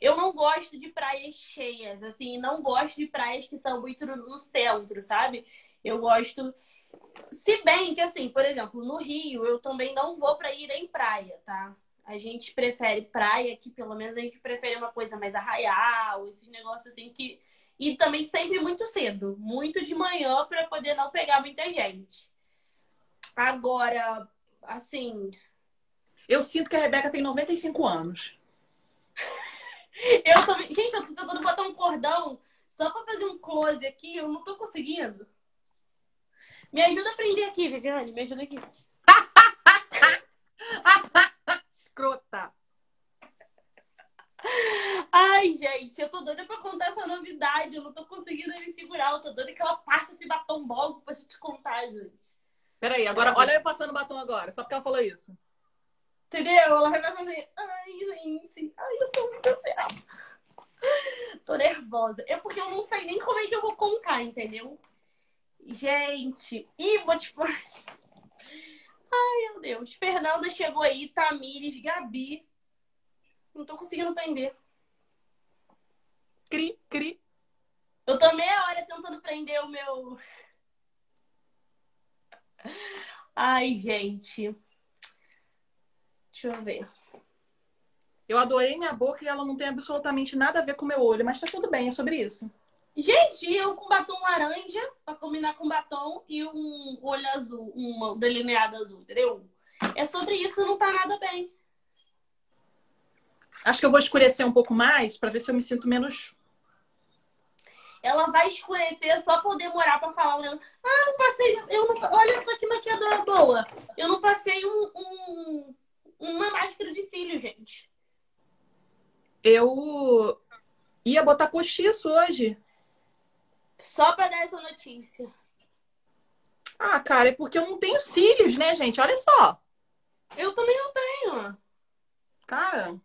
Eu não gosto de praias cheias, assim, não gosto de praias que são muito no centro, sabe? Eu gosto. Se bem que, assim, por exemplo, no Rio, eu também não vou para ir em praia, tá? A gente prefere praia, que pelo menos a gente prefere uma coisa mais arraial, esses negócios assim que e também sempre muito cedo, muito de manhã para poder não pegar muita gente. Agora, assim. Eu sinto que a Rebeca tem 95 anos. eu tô... Gente, eu tô tentando botar um cordão só para fazer um close aqui, eu não tô conseguindo. Me ajuda a prender aqui, Viviane, me ajuda aqui. Escrota. Ai, gente, eu tô doida pra contar essa novidade. Eu não tô conseguindo me segurar. Eu tô doida que ela passe esse batom logo pra gente contar, gente. Peraí, agora olha eu passando batom agora, só porque ela falou isso. Entendeu? Ela vai fazer. Ai, gente. Ai, eu tô muito ansiosa. Tô nervosa. É porque eu não sei nem como é que eu vou contar, entendeu? Gente, e vou te falar. Ai, meu Deus. Fernanda chegou aí, Tamires, Gabi. Não tô conseguindo prender. Cri, cri. Eu tô meia hora tentando prender o meu. Ai, gente. Deixa eu ver. Eu adorei minha boca e ela não tem absolutamente nada a ver com o meu olho, mas tá tudo bem, é sobre isso. Gente, eu com batom laranja pra combinar com batom e um olho azul, um delineado azul, entendeu? É sobre isso, não tá nada bem. Acho que eu vou escurecer um pouco mais para ver se eu me sinto menos. Ela vai escurecer só por demorar para falar. Ah, não passei. Eu não, olha só que maquiadora boa. Eu não passei um, um, uma máscara de cílio, gente. Eu ia botar postiço hoje. Só para dar essa notícia. Ah, cara, é porque eu não tenho cílios, né, gente? Olha só. Eu também não tenho. Cara,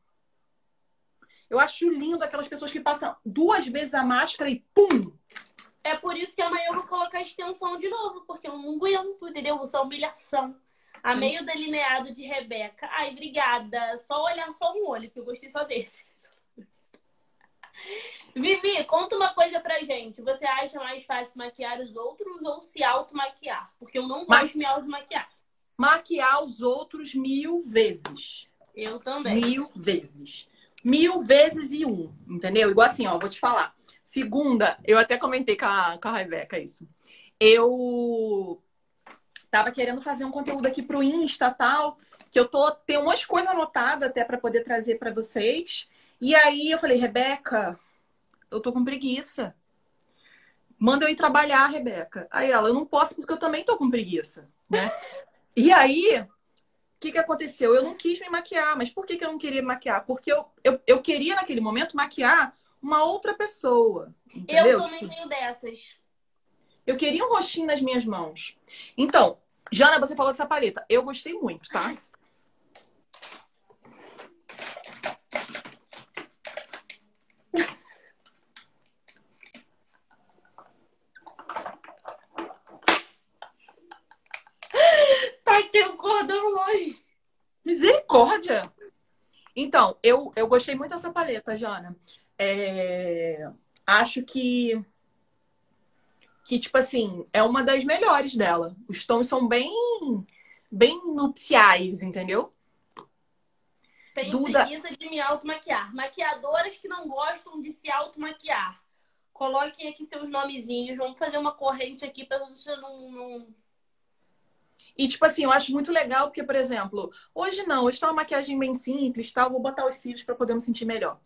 eu acho lindo aquelas pessoas que passam duas vezes a máscara e pum! É por isso que amanhã eu vou colocar extensão de novo, porque eu não aguento, entendeu? Essa humilhação. A meio delineado de Rebeca. Ai, obrigada. Só olhar só um olho, porque eu gostei só desse. Vivi, conta uma coisa pra gente. Você acha mais fácil maquiar os outros ou se auto-maquiar? Porque eu não gosto de me auto-maquiar. Maquiar os outros mil vezes. Eu também. Mil vezes mil vezes e um, entendeu? Igual assim, ó, vou te falar. Segunda, eu até comentei com a, com a Rebeca isso. Eu tava querendo fazer um conteúdo aqui pro Insta tal, que eu tô tem umas coisas anotadas até para poder trazer para vocês. E aí eu falei, Rebeca, eu tô com preguiça. Manda eu ir trabalhar, Rebeca. Aí ela, eu não posso porque eu também tô com preguiça, né? e aí, o que, que aconteceu? Eu não quis me maquiar. Mas por que, que eu não queria me maquiar? Porque eu, eu, eu queria, naquele momento, maquiar uma outra pessoa. Entendeu? Eu também tipo, tenho dessas. Eu queria um rostinho nas minhas mãos. Então, Jana, você falou dessa paleta. Eu gostei muito, tá? Misericórdia! Então, eu, eu gostei muito dessa paleta, Jana. É, acho que, que, tipo assim, é uma das melhores dela. Os tons são bem, bem nupciais, entendeu? Tenho Duda... preguiça de me automaquiar. Maquiadoras que não gostam de se automaquiar. Coloquem aqui seus nomezinhos. Vamos fazer uma corrente aqui para você não, não e, tipo assim, eu acho muito legal, porque, por exemplo, hoje não, hoje tá uma maquiagem bem simples, tal, vou botar os cílios para poder me sentir melhor.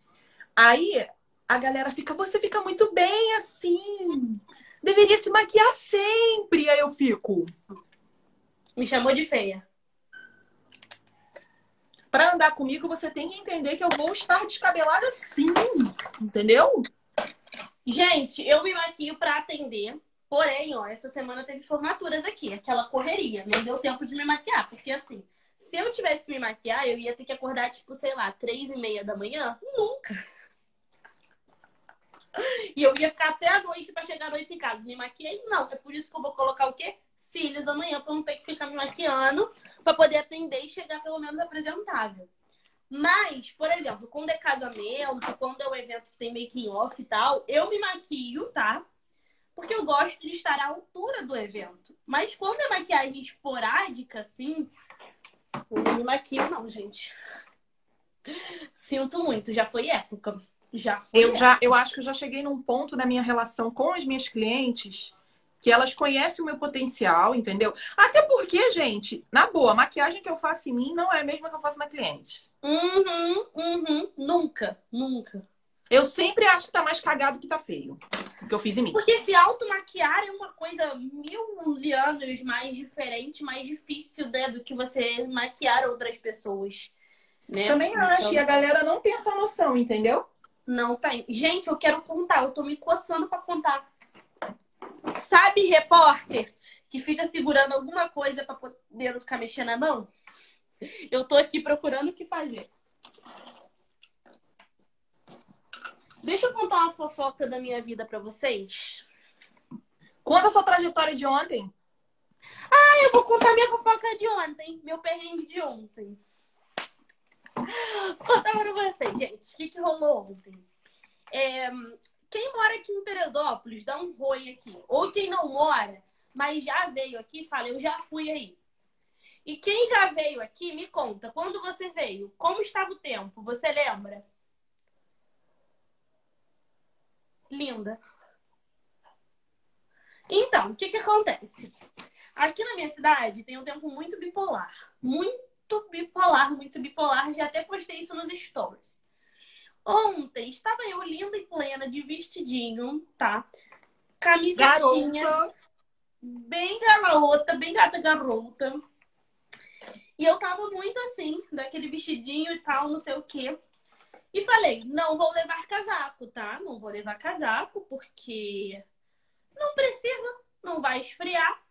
Aí a galera fica, você fica muito bem assim. Deveria se maquiar sempre. Aí eu fico. Me chamou de feia. Para andar comigo, você tem que entender que eu vou estar descabelada sim. Entendeu? Gente, eu me maquio para atender Porém, ó, essa semana teve formaturas aqui, aquela correria. Não deu tempo de me maquiar, porque assim, se eu tivesse que me maquiar, eu ia ter que acordar, tipo, sei lá, três e meia da manhã? Nunca. E eu ia ficar até a noite para chegar à noite em casa. Me maquiei? Não. É por isso que eu vou colocar o quê? Cílios amanhã, pra não ter que ficar me maquiando, para poder atender e chegar pelo menos apresentável. Mas, por exemplo, quando é casamento, quando é um evento que tem making off e tal, eu me maquio, tá? Porque eu gosto de estar à altura do evento. Mas quando é maquiagem esporádica, assim, eu não me maquio, não, gente. Sinto muito, já foi época. Já foi eu época. já Eu acho que eu já cheguei num ponto na minha relação com as minhas clientes que elas conhecem o meu potencial, entendeu? Até porque, gente, na boa, a maquiagem que eu faço em mim não é a mesma que eu faço na cliente. Uhum, uhum. Nunca, nunca. Eu sempre acho que tá mais cagado que tá feio. O que eu fiz em mim. Porque se automaquiar é uma coisa mil anos mais diferente, mais difícil né, do que você maquiar outras pessoas. Né? Também então... acho. E a galera não tem essa noção, entendeu? Não tem. Gente, eu quero contar. Eu tô me coçando pra contar. Sabe, repórter, que fica segurando alguma coisa pra poder não ficar mexendo a mão? Eu tô aqui procurando o que fazer. Deixa eu contar uma fofoca da minha vida para vocês. Conta a sua trajetória de ontem. Ah, eu vou contar minha fofoca de ontem. Meu perrengue de ontem. Vou contar pra vocês, gente. O que, que rolou ontem? É, quem mora aqui em Teresópolis, dá um roi aqui. Ou quem não mora, mas já veio aqui, fala, eu já fui aí. E quem já veio aqui, me conta, quando você veio, como estava o tempo? Você lembra? Linda. Então, o que que acontece? Aqui na minha cidade tem um tempo muito bipolar. Muito bipolar, muito bipolar. Já até postei isso nos stories. Ontem estava eu linda e plena de vestidinho, tá? Camisetinha. Bem garota, bem gata garota. E eu tava muito assim, daquele vestidinho e tal, não sei o quê. E falei, não vou levar casaco, tá? Não vou levar casaco porque não precisa, não vai esfriar.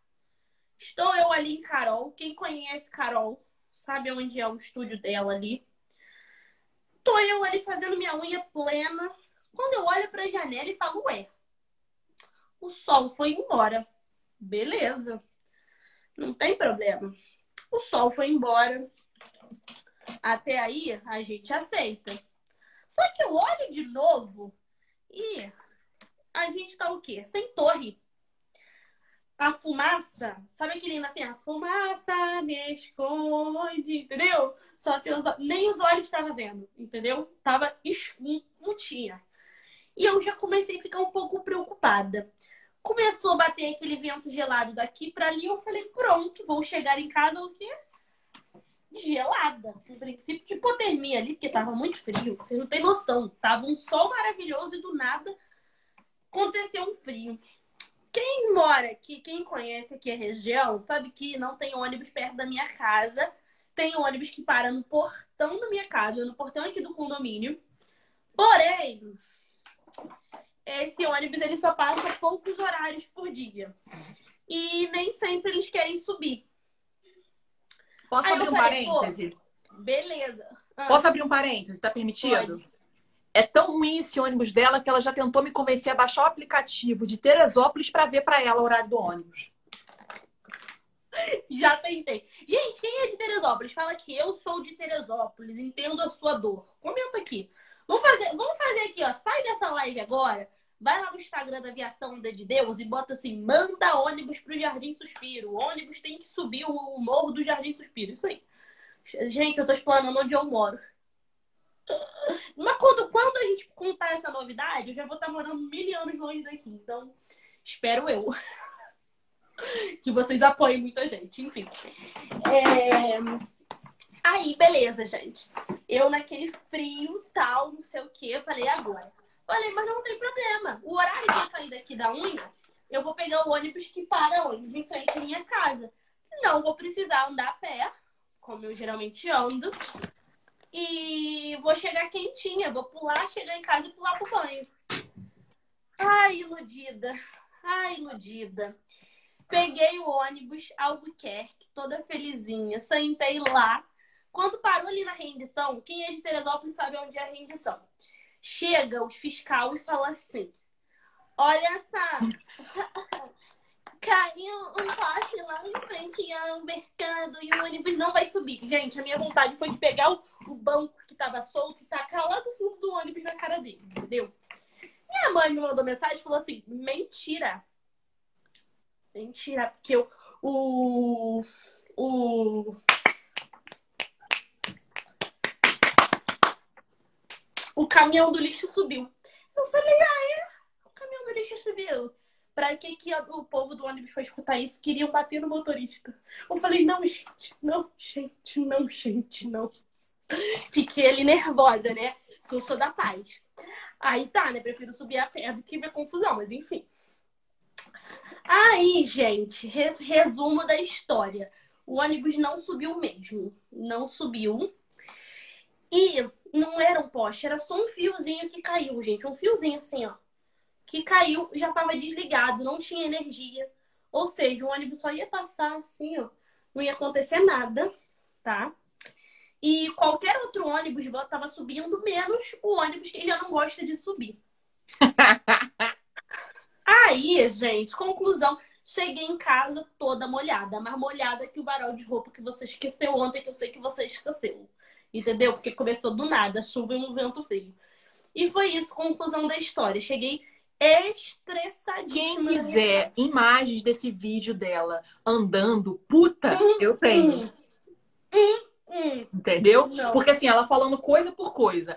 Estou eu ali em Carol. Quem conhece Carol sabe onde é o estúdio dela ali. Tô eu ali fazendo minha unha plena. Quando eu olho pra janela e falo, ué, o sol foi embora. Beleza. Não tem problema. O sol foi embora. Até aí a gente aceita. Só que eu olho de novo e a gente tá o quê? Sem torre. A fumaça, sabe aquele assim, a fumaça me esconde, entendeu? Só que os, nem os olhos estavam vendo, entendeu? Tava não tinha. E eu já comecei a ficar um pouco preocupada. Começou a bater aquele vento gelado daqui para ali, eu falei, pronto, vou chegar em casa o quê? Gelada. Um princípio de hipotermia ali, porque tava muito frio. Vocês não têm noção. Tava um sol maravilhoso e do nada aconteceu um frio. Quem mora aqui, quem conhece aqui a região, sabe que não tem ônibus perto da minha casa. Tem ônibus que para no portão da minha casa, no portão aqui do condomínio. Porém, esse ônibus ele só passa poucos horários por dia. E nem sempre eles querem subir. Posso Aí abrir um falei, parêntese? Beleza. Ah, Posso abrir um parêntese? Tá permitido? Pode. É tão ruim esse ônibus dela que ela já tentou me convencer a baixar o aplicativo de Teresópolis para ver para ela o horário do ônibus. Já tentei. Gente, quem é de Teresópolis? Fala que eu sou de Teresópolis, entendo a sua dor. Comenta aqui. Vamos fazer, vamos fazer aqui, ó. Sai dessa live agora. Vai lá no Instagram da Aviação Onda de Deus e bota assim: manda ônibus pro Jardim Suspiro. O ônibus tem que subir o morro do Jardim Suspiro. Isso aí. Gente, eu tô explanando onde eu moro. Mas quando, quando a gente contar essa novidade, eu já vou estar morando mil anos longe daqui. Então, espero eu. que vocês apoiem muita gente. Enfim. É... Aí, beleza, gente. Eu naquele frio, tal, não sei o que, falei agora. Falei, mas não tem problema. O horário que eu sair daqui da unha, eu vou pegar o ônibus que para onde? Em frente à minha casa. Não vou precisar andar a pé, como eu geralmente ando. E vou chegar quentinha. Vou pular, chegar em casa e pular pro banho. Ai, iludida. Ai, iludida. Peguei o ônibus Albuquerque, toda felizinha. Sentei lá. Quando parou ali na rendição, quem é de Teresópolis sabe onde é a rendição. Chega o fiscal e fala assim: Olha só, caiu um poste lá em frente ao mercado e o ônibus não vai subir. Gente, a minha vontade foi de pegar o, o banco que tava solto e tacar lá do fundo do ônibus na cara dele, entendeu? Minha mãe me mandou mensagem e falou assim: Mentira. Mentira, porque eu, o. O. O caminhão do lixo subiu. Eu falei, ah, é? O caminhão do lixo subiu. Pra que, que o povo do ônibus foi escutar isso? Queriam bater no motorista. Eu falei, não, gente, não, gente, não, gente, não. Fiquei ali nervosa, né? Porque eu sou da paz. Aí tá, né? Prefiro subir a pé do que ver confusão, mas enfim. Aí, gente, re- resumo da história. O ônibus não subiu mesmo. Não subiu. E não era um poste, era só um fiozinho que caiu, gente. Um fiozinho assim, ó. Que caiu, já tava desligado, não tinha energia. Ou seja, o ônibus só ia passar assim, ó. Não ia acontecer nada, tá? E qualquer outro ônibus tava subindo, menos o ônibus que já não gosta de subir. Aí, gente, conclusão. Cheguei em casa toda molhada, mais molhada que o varal de roupa que você esqueceu ontem, que eu sei que você esqueceu. Entendeu? Porque começou do nada, chuva e um vento frio. E foi isso, conclusão da história. Cheguei estressadíssima. Quem quiser imagens desse vídeo dela andando puta, eu tenho. Hum, hum. Entendeu? Não. Porque assim, ela falando coisa por coisa.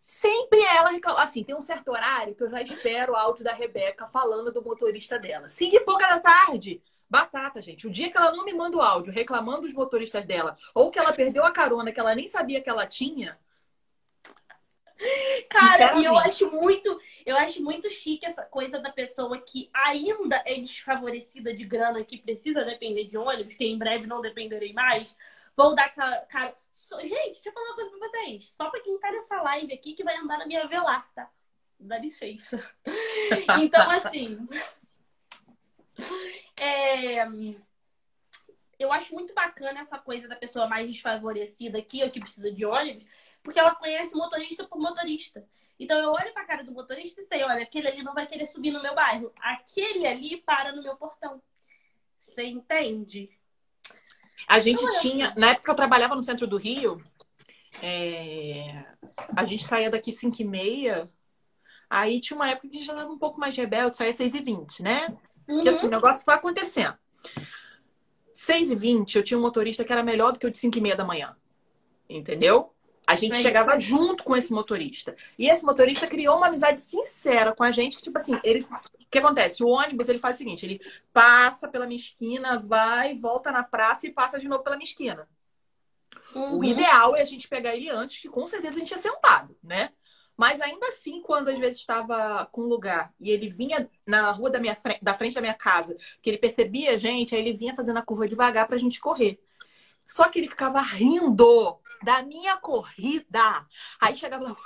Sempre ela reclama. Assim, tem um certo horário que eu já espero o áudio da Rebeca falando do motorista dela. Cinco e pouca da tarde. Batata, gente. O dia que ela não me manda o áudio reclamando dos motoristas dela, ou que ela perdeu a carona que ela nem sabia que ela tinha, Cara, e eu acho muito, eu acho muito chique essa coisa da pessoa que ainda é desfavorecida de grana, que precisa depender de ônibus, que em breve não dependerei mais. Vou dar ca- cara. Gente, deixa eu falar uma coisa pra vocês. Só pra quem tá nessa live aqui que vai andar na minha velar, tá? Dá licença. Então, assim. É, Eu acho muito bacana essa coisa da pessoa mais desfavorecida aqui, ou que precisa de ônibus, porque ela conhece motorista por motorista. Então eu olho pra cara do motorista e sei, olha, aquele ali não vai querer subir no meu bairro. Aquele ali para no meu portão. Você entende? A gente Olha tinha, na época que eu trabalhava no centro do Rio, é, a gente saía daqui 5 e meia, aí tinha uma época que a gente já estava um pouco mais rebelde, saía 6 e 20, né? Que assim, o negócio foi acontecendo. 6 e 20 eu tinha um motorista que era melhor do que o de 5 e meia da manhã. Entendeu? A gente chegava junto com esse motorista. E esse motorista criou uma amizade sincera com a gente, que, tipo assim, ele. O que acontece? O ônibus ele faz o seguinte: ele passa pela minha esquina, vai, volta na praça e passa de novo pela minha esquina. Uhum. O ideal é a gente pegar ele antes, que com certeza a gente ia sentado, né? Mas ainda assim, quando às vezes estava com lugar e ele vinha na rua da, minha frente, da frente da minha casa, que ele percebia a gente, aí ele vinha fazendo a curva devagar pra gente correr. Só que ele ficava rindo da minha corrida. Aí chegava lá.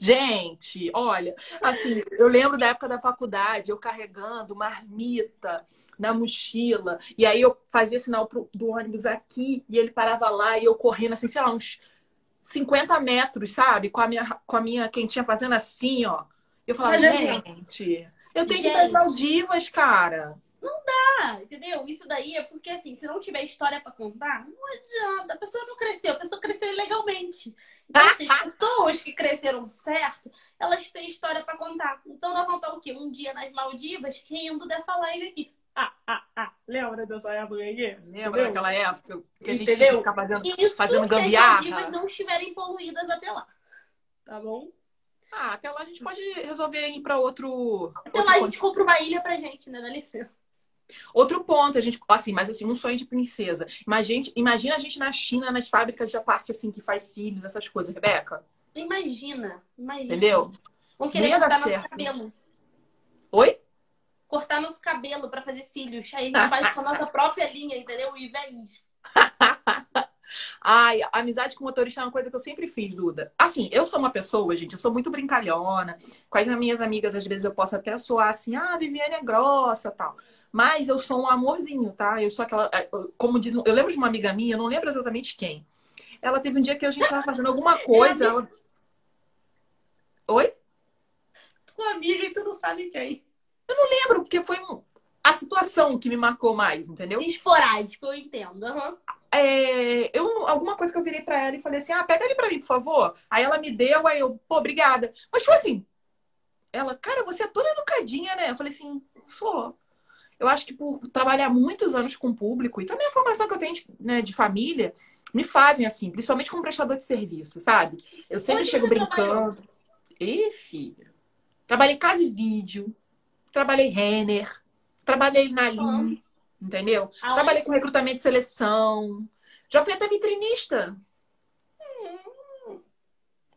Gente, olha, assim, eu lembro da época da faculdade, eu carregando marmita na mochila, e aí eu fazia sinal pro, do ônibus aqui, e ele parava lá, e eu correndo assim, sei lá, uns 50 metros, sabe? Com a minha, com a minha quentinha fazendo assim, ó. Eu falava, Mas, assim, gente, eu tenho Gente, que dar Maldivas, cara. Não dá, entendeu? Isso daí é porque, assim, se não tiver história para contar, não adianta. A pessoa não cresceu, a pessoa cresceu ilegalmente. Então, assim, as pessoas que cresceram certo, elas têm história para contar. Então, nós contar o quê? Um dia nas Maldivas, rindo dessa live aqui. Ah, ah, ah. Lembra dessa época aí? Lembra daquela época que a gente Entendeu? ficava fazendo, Isso fazendo gambiarra? se as Maldivas não estiverem poluídas até lá. Tá bom? Ah, até lá a gente pode resolver ir para outro. Até outro lá a gente compra uma ilha pra gente, né? Dá licença. Outro ponto, a gente, assim, mas assim, um sonho de princesa. Imagina, imagina a gente na China, nas fábricas de parte assim, que faz cílios, essas coisas, Rebeca. Imagina, imagina. Entendeu? Vamos querer cortar nosso certo. cabelo. Oi? Cortar nosso cabelo para fazer cílios. Aí a gente faz com a nossa própria linha, entendeu? E vende. Ai, amizade com motorista é uma coisa que eu sempre fiz, Duda. Assim, eu sou uma pessoa, gente, eu sou muito brincalhona. Com as minhas amigas, às vezes eu posso até soar assim, ah, Viviane é grossa tal. Mas eu sou um amorzinho, tá? Eu sou aquela. É, como diz. Eu lembro de uma amiga minha, eu não lembro exatamente quem. Ela teve um dia que a gente estava fazendo alguma coisa. Ela... Oi? Tua amiga e tu não sabe quem. Eu não lembro, porque foi um... a situação que me marcou mais, entendeu? Esporádico, eu entendo. Uhum é, eu, alguma coisa que eu virei para ela e falei assim: ah, pega ele para mim, por favor. Aí ela me deu, aí eu, pô, obrigada. Mas foi assim. Ela, cara, você é toda educadinha, né? Eu falei assim: sou. Eu acho que por trabalhar muitos anos com o público e também a formação que eu tenho de, né, de família, me fazem assim, principalmente como prestador de serviço, sabe? Eu sempre Onde chego brincando. Ih, filha. Trabalhei casa e vídeo, trabalhei Renner, trabalhei na Lean, Entendeu? Aonde? Trabalhei com recrutamento e seleção. Já fui até vitrinista. Hum,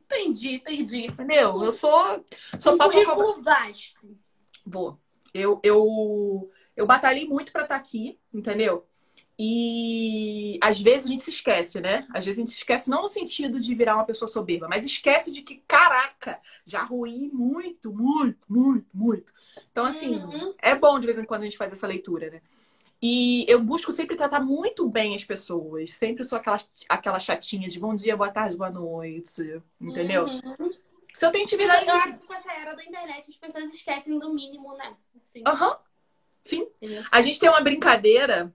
entendi, entendi. Entendeu? Eu sou. sou um vasto. Vou. Eu, eu, eu batalhei muito para estar tá aqui, entendeu? E às vezes a gente se esquece, né? Às vezes a gente se esquece não no sentido de virar uma pessoa soberba, mas esquece de que, caraca, já ruí muito, muito, muito, muito. Então, assim, uhum. é bom de vez em quando a gente faz essa leitura, né? E eu busco sempre tratar muito bem as pessoas. Sempre sou aquela, aquela chatinha de bom dia, boa tarde, boa noite. Entendeu? Uhum. Se eu tenho intimidade. Eu acho que com essa era da internet as pessoas esquecem do mínimo, né? Assim. Aham. Uhum. Sim. Entendeu? A gente tem uma brincadeira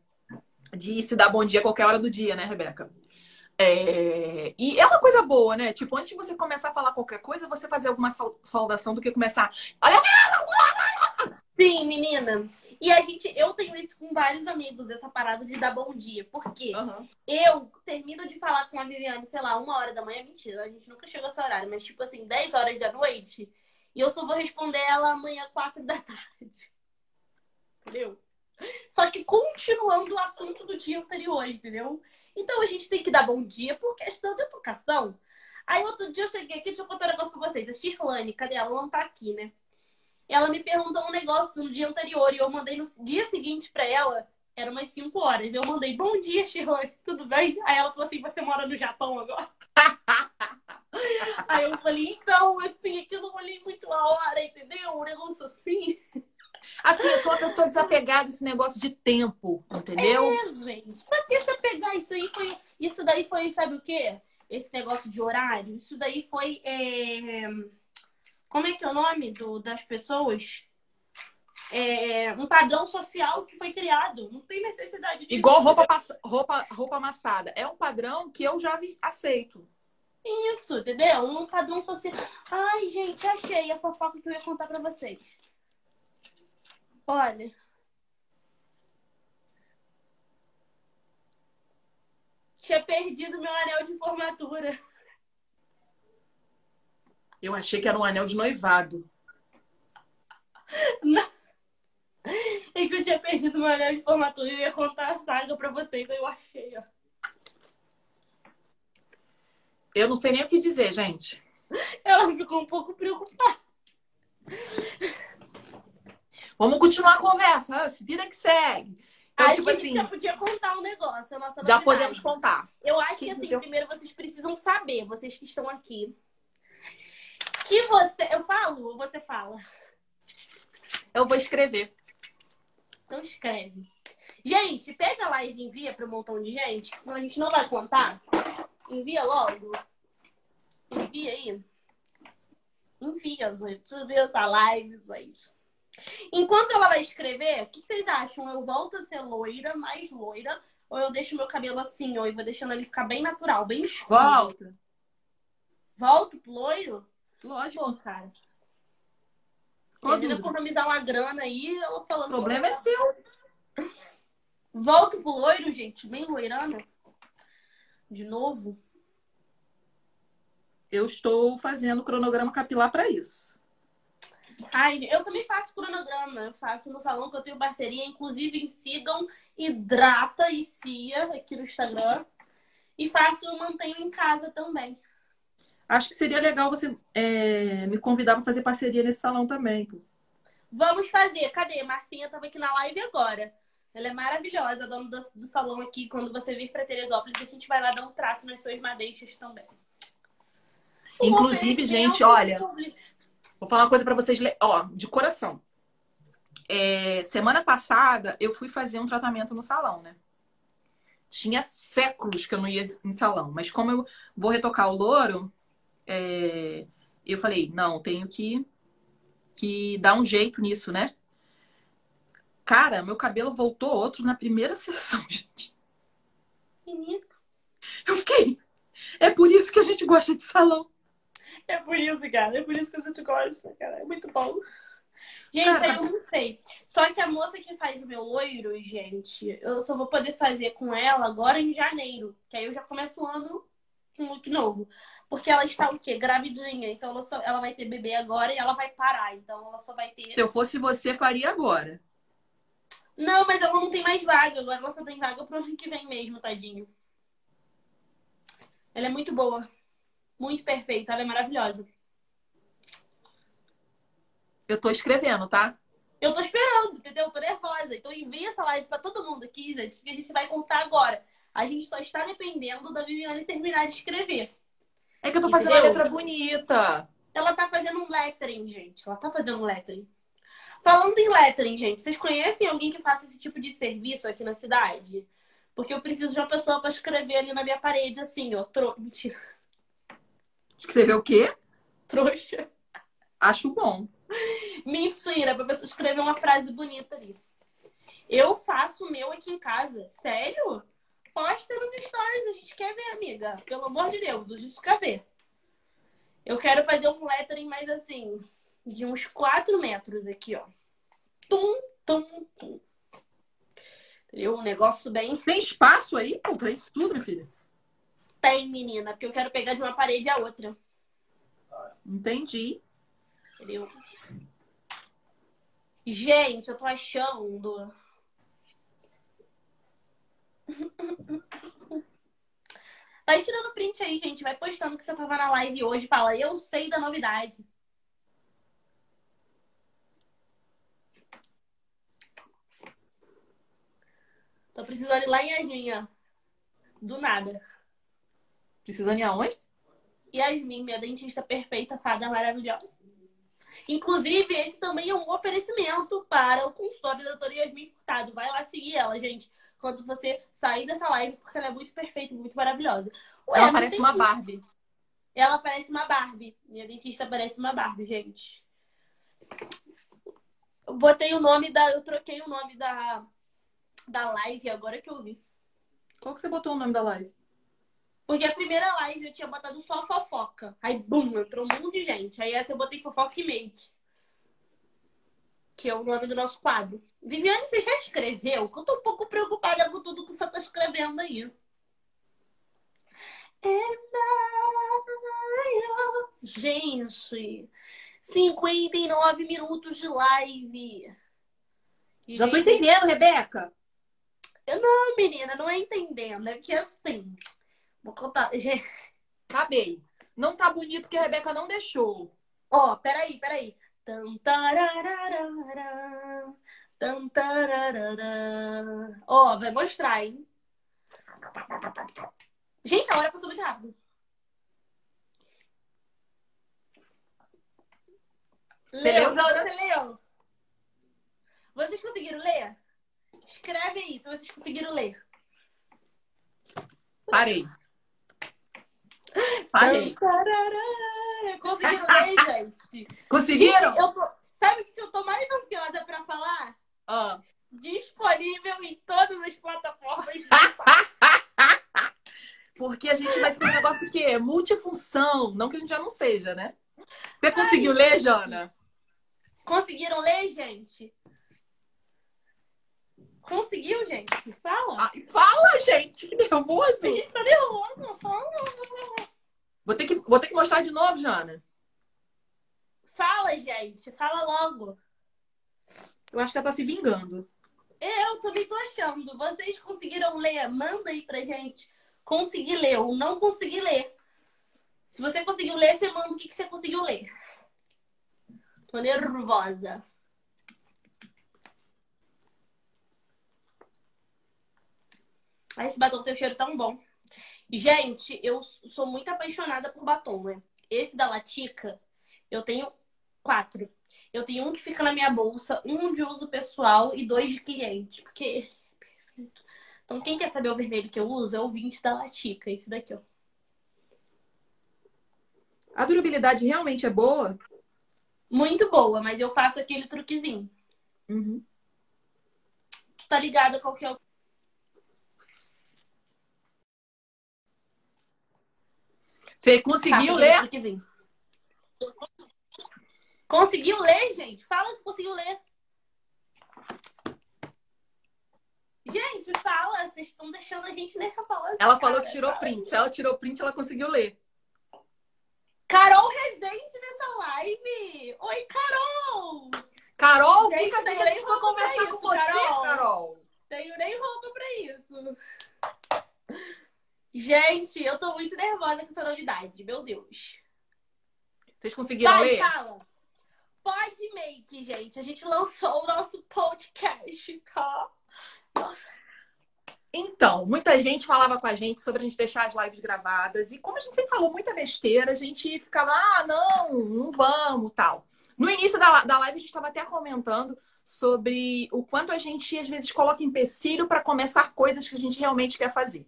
de se dar bom dia a qualquer hora do dia, né, Rebeca? É... E é uma coisa boa, né? Tipo, antes de você começar a falar qualquer coisa, você fazer alguma saudação do que começar. Olha! Sim, menina. E a gente, eu tenho isso com vários amigos, essa parada de dar bom dia. Por quê? Uhum. Eu termino de falar com a Viviane, sei lá, uma hora da manhã, mentira, a gente nunca chega a esse horário, mas tipo assim, 10 horas da noite, e eu só vou responder ela amanhã, 4 da tarde. Entendeu? Só que continuando o assunto do dia anterior, entendeu? Então a gente tem que dar bom dia por questão de educação. Aí outro dia eu cheguei aqui, deixa eu contar um negócio pra vocês. A Shirlane, cadê ela? Ela não tá aqui, né? ela me perguntou um negócio no dia anterior e eu mandei no dia seguinte para ela. Era umas 5 horas. Eu mandei, bom dia, Shirley, tudo bem? Aí ela falou assim, você mora no Japão agora? Aí eu falei, então, assim, que eu não olhei muito a hora, entendeu? Um negócio assim. Assim, eu sou uma pessoa desapegada desse negócio de tempo, entendeu? É, gente. Pra ter desapegar, isso aí foi. Isso daí foi, sabe o quê? Esse negócio de horário, isso daí foi. É como é que é o nome do, das pessoas? É, um padrão social que foi criado. Não tem necessidade de. Igual roupa, roupa, roupa amassada. É um padrão que eu já aceito. Isso, entendeu? Um padrão social. Ai, gente, achei a fofoca que eu ia contar pra vocês. Olha. Tinha perdido meu anel de formatura. Eu achei que era um anel de noivado. Não. É que eu tinha perdido meu anel de formatura e ia contar a saga pra vocês, aí eu achei, ó. Eu não sei nem o que dizer, gente. Ela ficou um pouco preocupada. Vamos continuar a conversa. Ah, se vida que segue. Então, acho tipo que a gente assim, já podia contar um negócio, a nossa novidade. Já podemos contar. Eu acho que, assim, primeiro vocês precisam saber, vocês que estão aqui, que você. Eu falo ou você fala? Eu vou escrever. Então escreve. Gente, pega a live e envia para um montão de gente, que senão a gente não vai contar. Envia logo. Envia aí. Envia, gente. Ver essa live, gente. Enquanto ela vai escrever, o que vocês acham? Eu volto a ser loira, mais loira, ou eu deixo meu cabelo assim, ou eu vou deixando ele ficar bem natural, bem escuro? Volta. Volto pro loiro? Lógico. Pô, cara. Querendo economizar uma grana aí, ela falando. O problema é seu. Volto pro loiro, gente, bem loirana. De novo. Eu estou fazendo cronograma capilar para isso. Ai, eu também faço cronograma. Eu faço no salão que eu tenho parceria. Inclusive, sigam Hidrata e Cia aqui no Instagram. E faço, eu mantenho em casa também. Acho que seria legal você é, me convidar para fazer parceria nesse salão também. Vamos fazer. Cadê? Marcinha estava aqui na live agora. Ela é maravilhosa, dona do, do, salão aqui. Quando você vir para Teresópolis, a gente vai lá dar um trato nas suas madeixas também. Inclusive, gente, olha, vou falar uma coisa para vocês, ó, de coração. É, semana passada eu fui fazer um tratamento no salão, né? Tinha séculos que eu não ia em salão, mas como eu vou retocar o louro, é, eu falei, não, tenho que, que dar um jeito nisso, né? Cara, meu cabelo voltou outro na primeira sessão, gente. Menino. Eu fiquei. É por isso que a gente gosta de salão. É por isso, cara. É por isso que a gente gosta, cara. É muito bom. Gente, aí eu não sei. Só que a moça que faz o meu loiro, gente, eu só vou poder fazer com ela agora em janeiro. Que aí eu já começo o ano com look novo. Porque ela está o quê? Gravidinha. Então ela, só, ela vai ter bebê agora e ela vai parar. Então ela só vai ter. Se eu fosse você, faria agora. Não, mas ela não tem mais vaga. Agora ela só tem vaga pro ano que vem mesmo, tadinho. Ela é muito boa. Muito perfeita. Ela é maravilhosa. Eu tô escrevendo, tá? Eu tô esperando, entendeu? Eu tô nervosa. Então envia essa live pra todo mundo aqui, gente, que a gente vai contar agora. A gente só está dependendo da Viviane terminar de escrever. É que eu tô fazendo Entendeu? uma letra bonita. Ela tá fazendo um lettering, gente. Ela tá fazendo um lettering. Falando em lettering, gente, vocês conhecem alguém que faça esse tipo de serviço aqui na cidade? Porque eu preciso de uma pessoa para escrever ali na minha parede, assim, ó. Tro... Mentira. Escrever o quê? Trouxa. Acho bom. Mentira, pra pessoa escrever uma frase bonita ali. Eu faço o meu aqui em casa. Sério? posta nos stories. A gente quer ver, amiga. Pelo amor de Deus, a gente quer ver. Eu quero fazer um lettering mais assim, de uns 4 metros aqui, ó. Tum, tum, tum. Entendeu? Um negócio bem. Tem espaço aí pô, pra isso tudo, minha filha? Tem, menina, porque eu quero pegar de uma parede a outra. Entendi. Entendeu? Gente, eu tô achando Vai tirando print aí, gente. Vai postando que você tava na live hoje. Fala, eu sei da novidade. Tô precisando ir lá em Yasmin, Do nada. Precisando ir aonde? Yasmin, minha dentista perfeita, fada maravilhosa. Inclusive, esse também é um oferecimento para o consultório da doutora Yasmin Furtado. Vai lá seguir ela, gente quando você sair dessa live, porque ela é muito perfeita, muito maravilhosa. Ué, ela parece uma Barbie. Ela parece uma Barbie. Minha dentista parece uma Barbie, gente. Eu botei o nome da. Eu troquei o nome da, da live agora que eu vi. Qual que você botou o nome da live? Porque a primeira live eu tinha botado só fofoca. Aí, bum, entrou um monte de gente. Aí essa eu botei fofoca e make que é o nome do nosso quadro. Viviane, você já escreveu? Eu tô um pouco preocupada com tudo que você tá escrevendo aí. Gente, 59 minutos de live. Já tô entendendo, Rebeca. Eu não, menina, não é entendendo. É que assim. Vou contar. Acabei. Não tá bonito porque a Rebeca não deixou. Ó, oh, peraí, peraí. Ó, oh, vai mostrar, hein? Gente, a hora passou muito rápido. Você leu, Você leu? Vocês conseguiram ler? Escreve aí se vocês conseguiram ler. Parei. Parei. Conseguiram ler, gente? Conseguiram? Gente, eu tô... Sabe o que eu tô mais ansiosa pra falar? Ah. Disponível em todas as plataformas. Porque a gente vai ser um negócio que é multifunção, não que a gente já não seja, né? Você conseguiu Ai, ler, Jana? Conseguiram ler, gente? Conseguiu, gente? Fala. Ah, fala, gente. Que nervoso. A gente tá nervoso. Fala. Vou ter, que, vou ter que mostrar de novo, Jana. Fala, gente. Fala logo. Eu acho que ela tá se vingando. Eu também tô achando. Vocês conseguiram ler? Manda aí pra gente. Consegui ler ou não consegui ler. Se você conseguiu ler, você manda o que, que você conseguiu ler. Tô nervosa. Ai, esse batom tem um cheiro tão bom. Gente, eu sou muito apaixonada por batom, né? Esse da Latica, eu tenho quatro. Eu tenho um que fica na minha bolsa, um de uso pessoal e dois de cliente. Porque ele é perfeito. Então, quem quer saber o vermelho que eu uso é o 20 da Latica, esse daqui, ó. A durabilidade realmente é boa? Muito boa, mas eu faço aquele truquezinho. Uhum. Tu tá ligada qual que é o. Você conseguiu ler? Truquezinho. Conseguiu ler, gente? Fala se conseguiu ler. Gente, fala, vocês estão deixando a gente nervosa. Ela falou que tirou print. Se ela tirou print, ela conseguiu ler. Carol Rezende nessa live! Oi, Carol! Carol, Gente, fica aqui, a gente vai conversar isso, com você, Carol. Carol. Tenho nem roupa pra isso. Gente, eu tô muito nervosa com essa novidade, meu Deus. Vocês conseguiram Vai, ler? fala. Pode make, gente. A gente lançou o nosso podcast, tá? Nossa. Então, muita gente falava com a gente sobre a gente deixar as lives gravadas. E como a gente sempre falou muita besteira, a gente ficava, ah, não, não vamos, tal. No início da, da live, a gente estava até comentando sobre o quanto a gente, às vezes, coloca empecilho para começar coisas que a gente realmente quer fazer.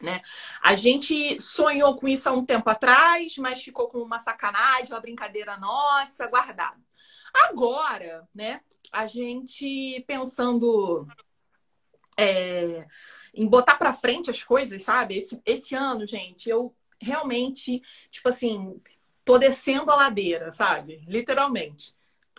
Né? A gente sonhou com isso há um tempo atrás, mas ficou com uma sacanagem, uma brincadeira nossa, guardado. Agora, né, a gente pensando é, em botar para frente as coisas, sabe? Esse, esse ano, gente, eu realmente, tipo assim, tô descendo a ladeira, sabe? Literalmente.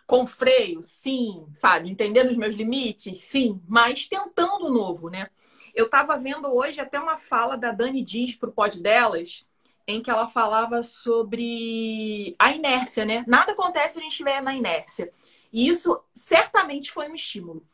Com freio, sim, sabe? Entendendo os meus limites, sim, mas tentando novo, né? Eu tava vendo hoje até uma fala da Dani Dias pro pod delas, em que ela falava sobre a inércia, né? Nada acontece se a gente estiver na inércia. E isso certamente foi um estímulo.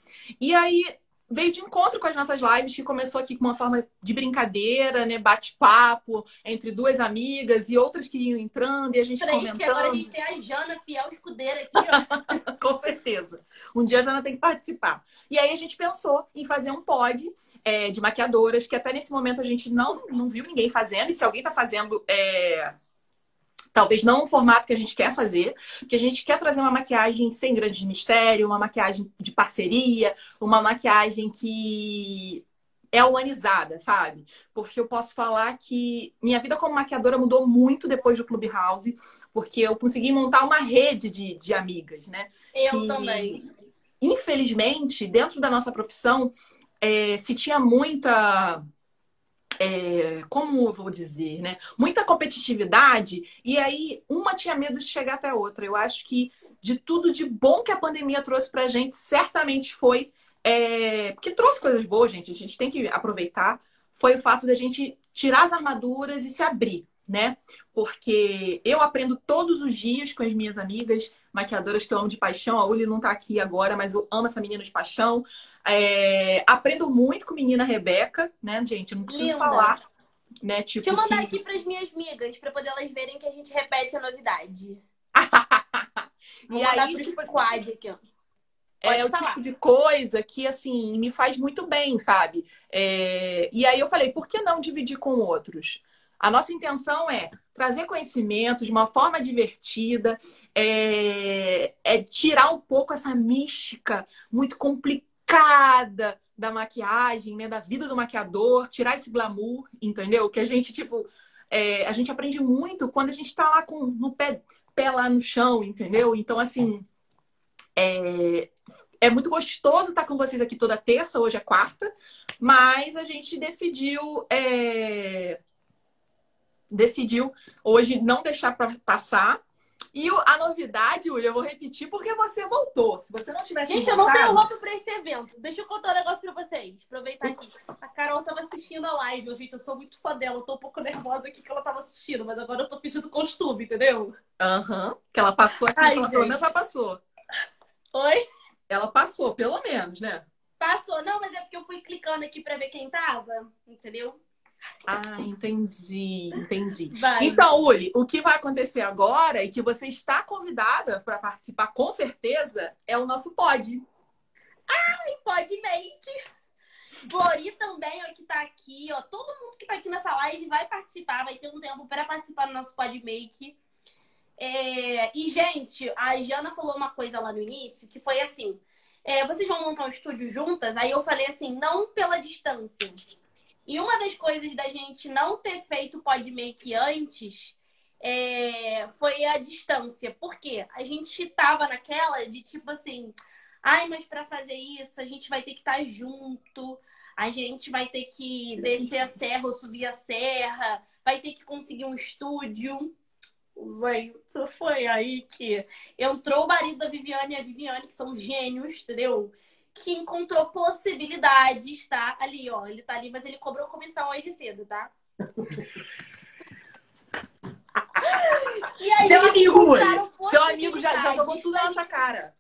E aí veio de encontro com as nossas lives, que começou aqui com uma forma de brincadeira, né? Bate-papo entre duas amigas e outras que iam entrando e a gente Peraí, comentando. Que agora a gente tem a Jana, fiel escudeira aqui, ó. com certeza. Um dia a Jana tem que participar. E aí a gente pensou em fazer um pod é, de maquiadoras, que até nesse momento a gente não, não viu ninguém fazendo. E se alguém está fazendo, é, Talvez não o formato que a gente quer fazer, porque a gente quer trazer uma maquiagem sem grande mistério, uma maquiagem de parceria, uma maquiagem que é humanizada, sabe? Porque eu posso falar que minha vida como maquiadora mudou muito depois do Clubhouse, porque eu consegui montar uma rede de, de amigas, né? Eu que, também. Infelizmente, dentro da nossa profissão, é, se tinha muita é, como eu vou dizer, né? Muita competitividade, e aí uma tinha medo de chegar até a outra. Eu acho que de tudo de bom que a pandemia trouxe pra gente, certamente foi. É, porque trouxe coisas boas, gente, a gente tem que aproveitar. Foi o fato da gente tirar as armaduras e se abrir, né? Porque eu aprendo todos os dias com as minhas amigas maquiadoras que eu amo de paixão. A Uli não tá aqui agora, mas eu amo essa menina de paixão. É... Aprendo muito com a menina Rebeca, né, gente? Não preciso Linda. falar. Né, tipo Deixa eu mandar que... aqui para as minhas amigas, para poder elas verem que a gente repete a novidade. Vou e aí, tipo, quad aqui, ó. Pode é falar. o tipo de coisa que, assim, me faz muito bem, sabe? É... E aí eu falei, por que não dividir com outros? A nossa intenção é trazer conhecimento de uma forma divertida, é, é tirar um pouco essa mística muito complicada da maquiagem, né, da vida do maquiador, tirar esse glamour, entendeu? Que a gente, tipo, é, a gente aprende muito quando a gente tá lá com no pé, pé lá no chão, entendeu? Então, assim, é, é muito gostoso estar com vocês aqui toda terça, hoje é quarta, mas a gente decidiu é, decidiu hoje não deixar para passar. E a novidade, Julia, eu vou repetir porque você voltou. Se você não tivesse Gente, voltado... eu não tenho roupa para esse evento. Deixa eu contar um negócio para vocês. Aproveitar aqui. A Carol tava assistindo a live. Gente, eu sou muito fã dela. Eu tô um pouco nervosa aqui que ela tava assistindo, mas agora eu tô pedindo costume, entendeu? Aham. Uhum. Que ela passou aqui, Ai, pelo menos ela passou. Oi? Ela passou, pelo menos, né? Passou. Não, mas é porque eu fui clicando aqui para ver quem tava, entendeu? Ah, entendi, entendi. Vai. Então, Uli, o que vai acontecer agora e que você está convidada para participar com certeza é o nosso pod. Ai, pod make. Flori também, ó, que tá aqui, ó. Todo mundo que tá aqui nessa live vai participar, vai ter um tempo para participar do nosso pod make. É... E, gente, a Jana falou uma coisa lá no início que foi assim: é, vocês vão montar um estúdio juntas? Aí eu falei assim, não pela distância e uma das coisas da gente não ter feito Podmake antes é, foi a distância. Por quê? A gente tava naquela de tipo assim, ai, mas para fazer isso a gente vai ter que estar tá junto, a gente vai ter que descer a serra ou subir a serra, vai ter que conseguir um estúdio. Gente, foi aí que entrou o marido da Viviane e a Viviane, que são gênios, entendeu? Que encontrou possibilidades, tá? Ali, ó. Ele tá ali, mas ele cobrou comissão hoje cedo, tá? e seu amigo, seu amigo já, já jogou tudo na nossa cara.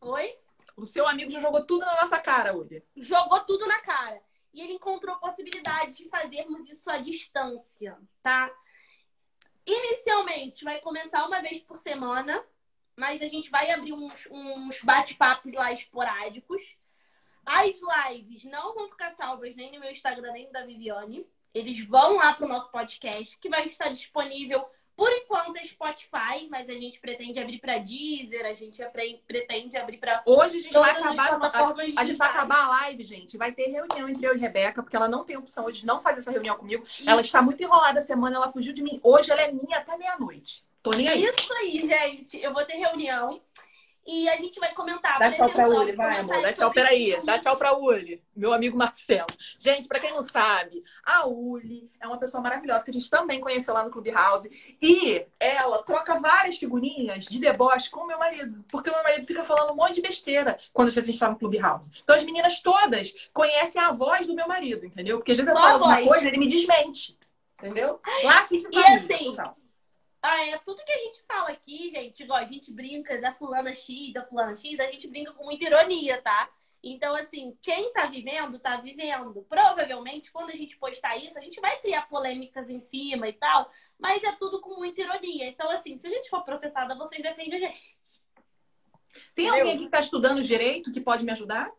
Oi? O seu amigo já jogou tudo na nossa cara, Uli. Jogou tudo na cara. E ele encontrou possibilidade de fazermos isso à distância, tá? Inicialmente vai começar uma vez por semana, mas a gente vai abrir uns, uns bate-papos lá esporádicos. As lives não vão ficar salvas nem no meu Instagram, nem no da Viviane. Eles vão lá para o nosso podcast, que vai estar disponível por enquanto é Spotify, mas a gente pretende abrir para Deezer, a gente pretende abrir para Hoje a gente vai acabar a, a, gente vai acabar a live, gente. Vai ter reunião entre eu e Rebeca, porque ela não tem opção hoje de não fazer essa reunião comigo. Isso. Ela está muito enrolada a semana, ela fugiu de mim. Hoje ela é minha até meia-noite. Tô nem aí. Isso aí, gente. Eu vou ter reunião. E a gente vai comentar. Dá tchau pra Uli, vai, amor. Dá tchau, peraí. Dá tchau pra Uli, meu amigo Marcelo. Gente, pra quem não sabe, a Uli é uma pessoa maravilhosa que a gente também conheceu lá no Clubhouse. E ela troca várias figurinhas de deboche com o meu marido. Porque o meu marido fica falando um monte de besteira quando às vezes a gente tá no Clubhouse. Então as meninas todas conhecem a voz do meu marido, entendeu? Porque às vezes eu falo alguma coisa ele me desmente. Entendeu? Lá assiste E assim. Total. Ah, é tudo que a gente fala aqui, gente, igual a gente brinca da fulana X, da fulana X, a gente brinca com muita ironia, tá? Então, assim, quem tá vivendo, tá vivendo. Provavelmente, quando a gente postar isso, a gente vai criar polêmicas em cima e tal, mas é tudo com muita ironia. Então, assim, se a gente for processada, vocês defendem a gente. Tem Entendeu? alguém que tá estudando direito que pode me ajudar?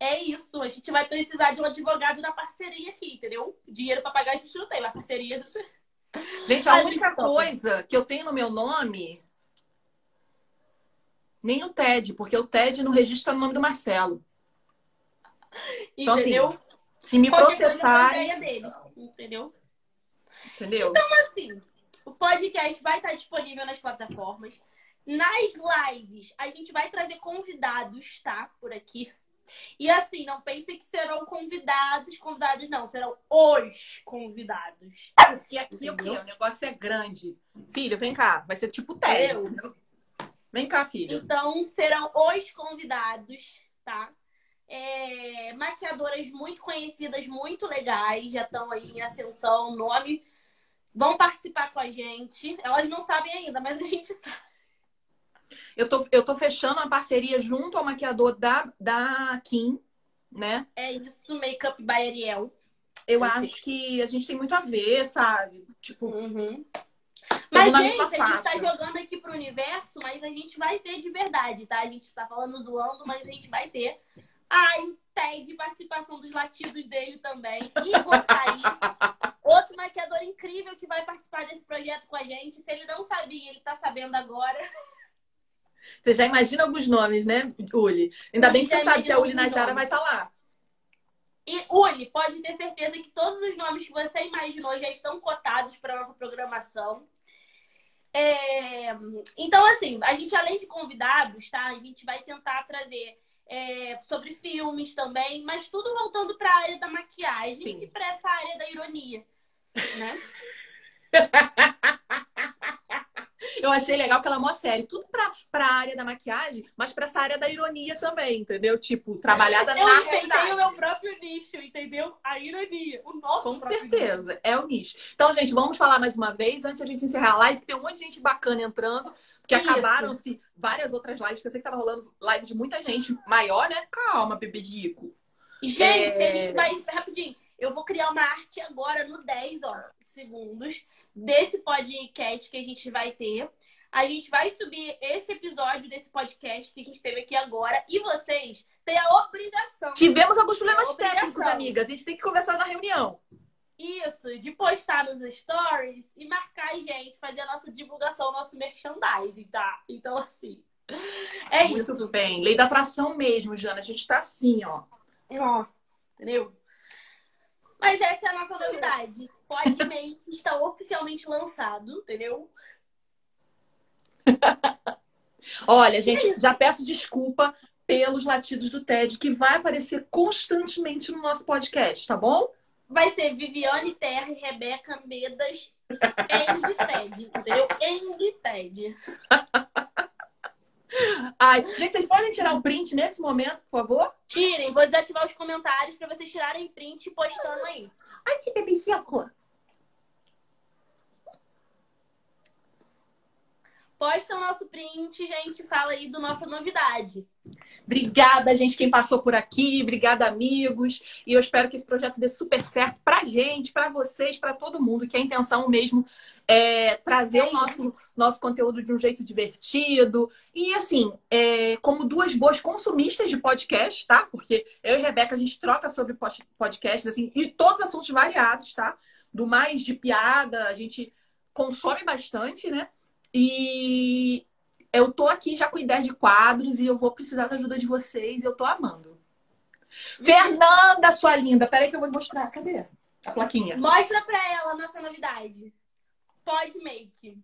É isso, a gente vai precisar de um advogado na parceria aqui, entendeu? Dinheiro para pagar a gente não tem, mas parceria a gente Gente, a, a única gente coisa que eu tenho no meu nome. Nem o TED, porque o TED não registra no nome do Marcelo. Então, assim, entendeu? Assim, se me processarem. entendeu? Entendeu? Então, assim, o podcast vai estar disponível nas plataformas. Nas lives, a gente vai trazer convidados, tá? Por aqui. E assim, não pensem que serão convidados, convidados não, serão os convidados. Porque aqui o quê? O negócio é grande. Filho, vem cá, vai ser tipo TED. Vem cá, filho. Então, serão os convidados, tá? é, maquiadoras muito conhecidas, muito legais, já estão aí em ascensão, nome. Vão participar com a gente. Elas não sabem ainda, mas a gente sabe. Eu tô, eu tô fechando uma parceria junto ao maquiador da, da Kim, né? É isso, Makeup by Ariel. Eu acho que a gente tem muito a ver, sabe? Tipo. Uhum. Mas, gente, a gente tá jogando aqui pro universo, mas a gente vai ter de verdade, tá? A gente tá falando zoando, mas a gente vai ter. Ai, TED, participação dos latidos dele também. Igor tá aí. Outro maquiador incrível que vai participar desse projeto com a gente. Se ele não sabia, ele tá sabendo agora. Você já imagina alguns nomes, né, Uli? Ainda bem que você sabe que a Uli Najara vai estar tá lá. E, Uli, pode ter certeza que todos os nomes que você imaginou já estão cotados para nossa programação. É... Então, assim, a gente, além de convidados, tá? A gente vai tentar trazer é, sobre filmes também, mas tudo voltando para a área da maquiagem Sim. e para essa área da ironia, né? Eu achei legal que ela é uma série, tudo pra, pra área da maquiagem, mas pra essa área da ironia também, entendeu? Tipo, trabalhada eu na realidade. o meu próprio nicho, entendeu? A ironia, o nosso Com certeza, nicho. é o nicho. Então, gente, vamos falar mais uma vez, antes de a gente encerrar a live, tem um monte de gente bacana entrando, porque acabaram-se várias outras lives, que eu sei que tava rolando live de muita gente maior, né? Calma, bebê rico. Gente, é... a gente vai, rapidinho, eu vou criar uma arte agora no 10, ó, segundos desse podcast que a gente vai ter. A gente vai subir esse episódio desse podcast que a gente teve aqui agora e vocês têm a obrigação. Tivemos alguns problemas técnicos, amiga. A gente tem que conversar na reunião. Isso, de postar nos stories e marcar a gente, fazer a nossa divulgação, nosso merchandising, tá? Então, assim. É Muito isso. Muito bem. Lei da atração mesmo, Jana. A gente tá assim, ó. Ó, entendeu? Mas essa é a nossa novidade. Podmake está oficialmente lançado, entendeu? Olha, gente, já peço desculpa pelos latidos do TED, que vai aparecer constantemente no nosso podcast, tá bom? Vai ser Viviane Terra e Rebeca Medas em de TED, entendeu? Em de TED. Ai, gente, vocês podem tirar o print nesse momento, por favor? Tirem, vou desativar os comentários para vocês tirarem print e postando aí. Ai, que bebê Posta o nosso print, gente, fala aí do nossa novidade. Obrigada, gente, quem passou por aqui. Obrigada, amigos. E eu espero que esse projeto dê super certo pra gente, pra vocês, pra todo mundo, que a intenção mesmo é trazer é o nosso, nosso conteúdo de um jeito divertido. E assim, é, como duas boas consumistas de podcast, tá? Porque eu e a Rebeca, a gente troca sobre podcasts, assim, e todos assuntos variados, tá? Do mais de piada, a gente consome bastante, né? E eu tô aqui já com ideia de quadros e eu vou precisar da ajuda de vocês. Eu tô amando. Fernanda, sua linda. Peraí que eu vou mostrar. Cadê a plaquinha? Mostra pra ela a nossa novidade. Pode make.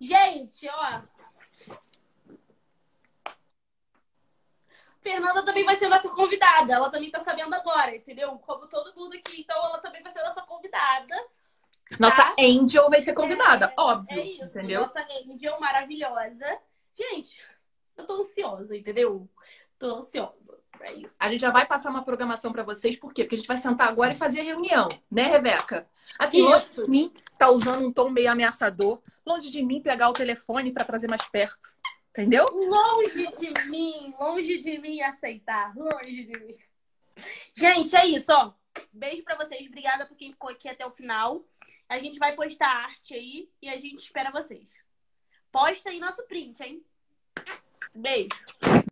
Gente, ó. Fernanda também vai ser nossa convidada. Ela também tá sabendo agora, entendeu? Como todo mundo aqui. Então, ela também vai ser nossa convidada. Nossa tá? Angel vai ser convidada, é, óbvio. É isso, entendeu? Nossa Angel maravilhosa. Gente, eu tô ansiosa, entendeu? Tô ansiosa. É isso. A gente já vai passar uma programação para vocês, por quê? Porque a gente vai sentar agora e fazer reunião, né, Rebeca? Assim, longe de mim, tá usando um tom meio ameaçador. Longe de mim pegar o telefone para trazer mais perto. Entendeu? Longe de mim, longe de mim aceitar. Longe de mim. Gente, é isso, ó. Beijo para vocês. Obrigada por quem ficou aqui até o final. A gente vai postar arte aí e a gente espera vocês. Posta aí nosso print, hein? Beijo.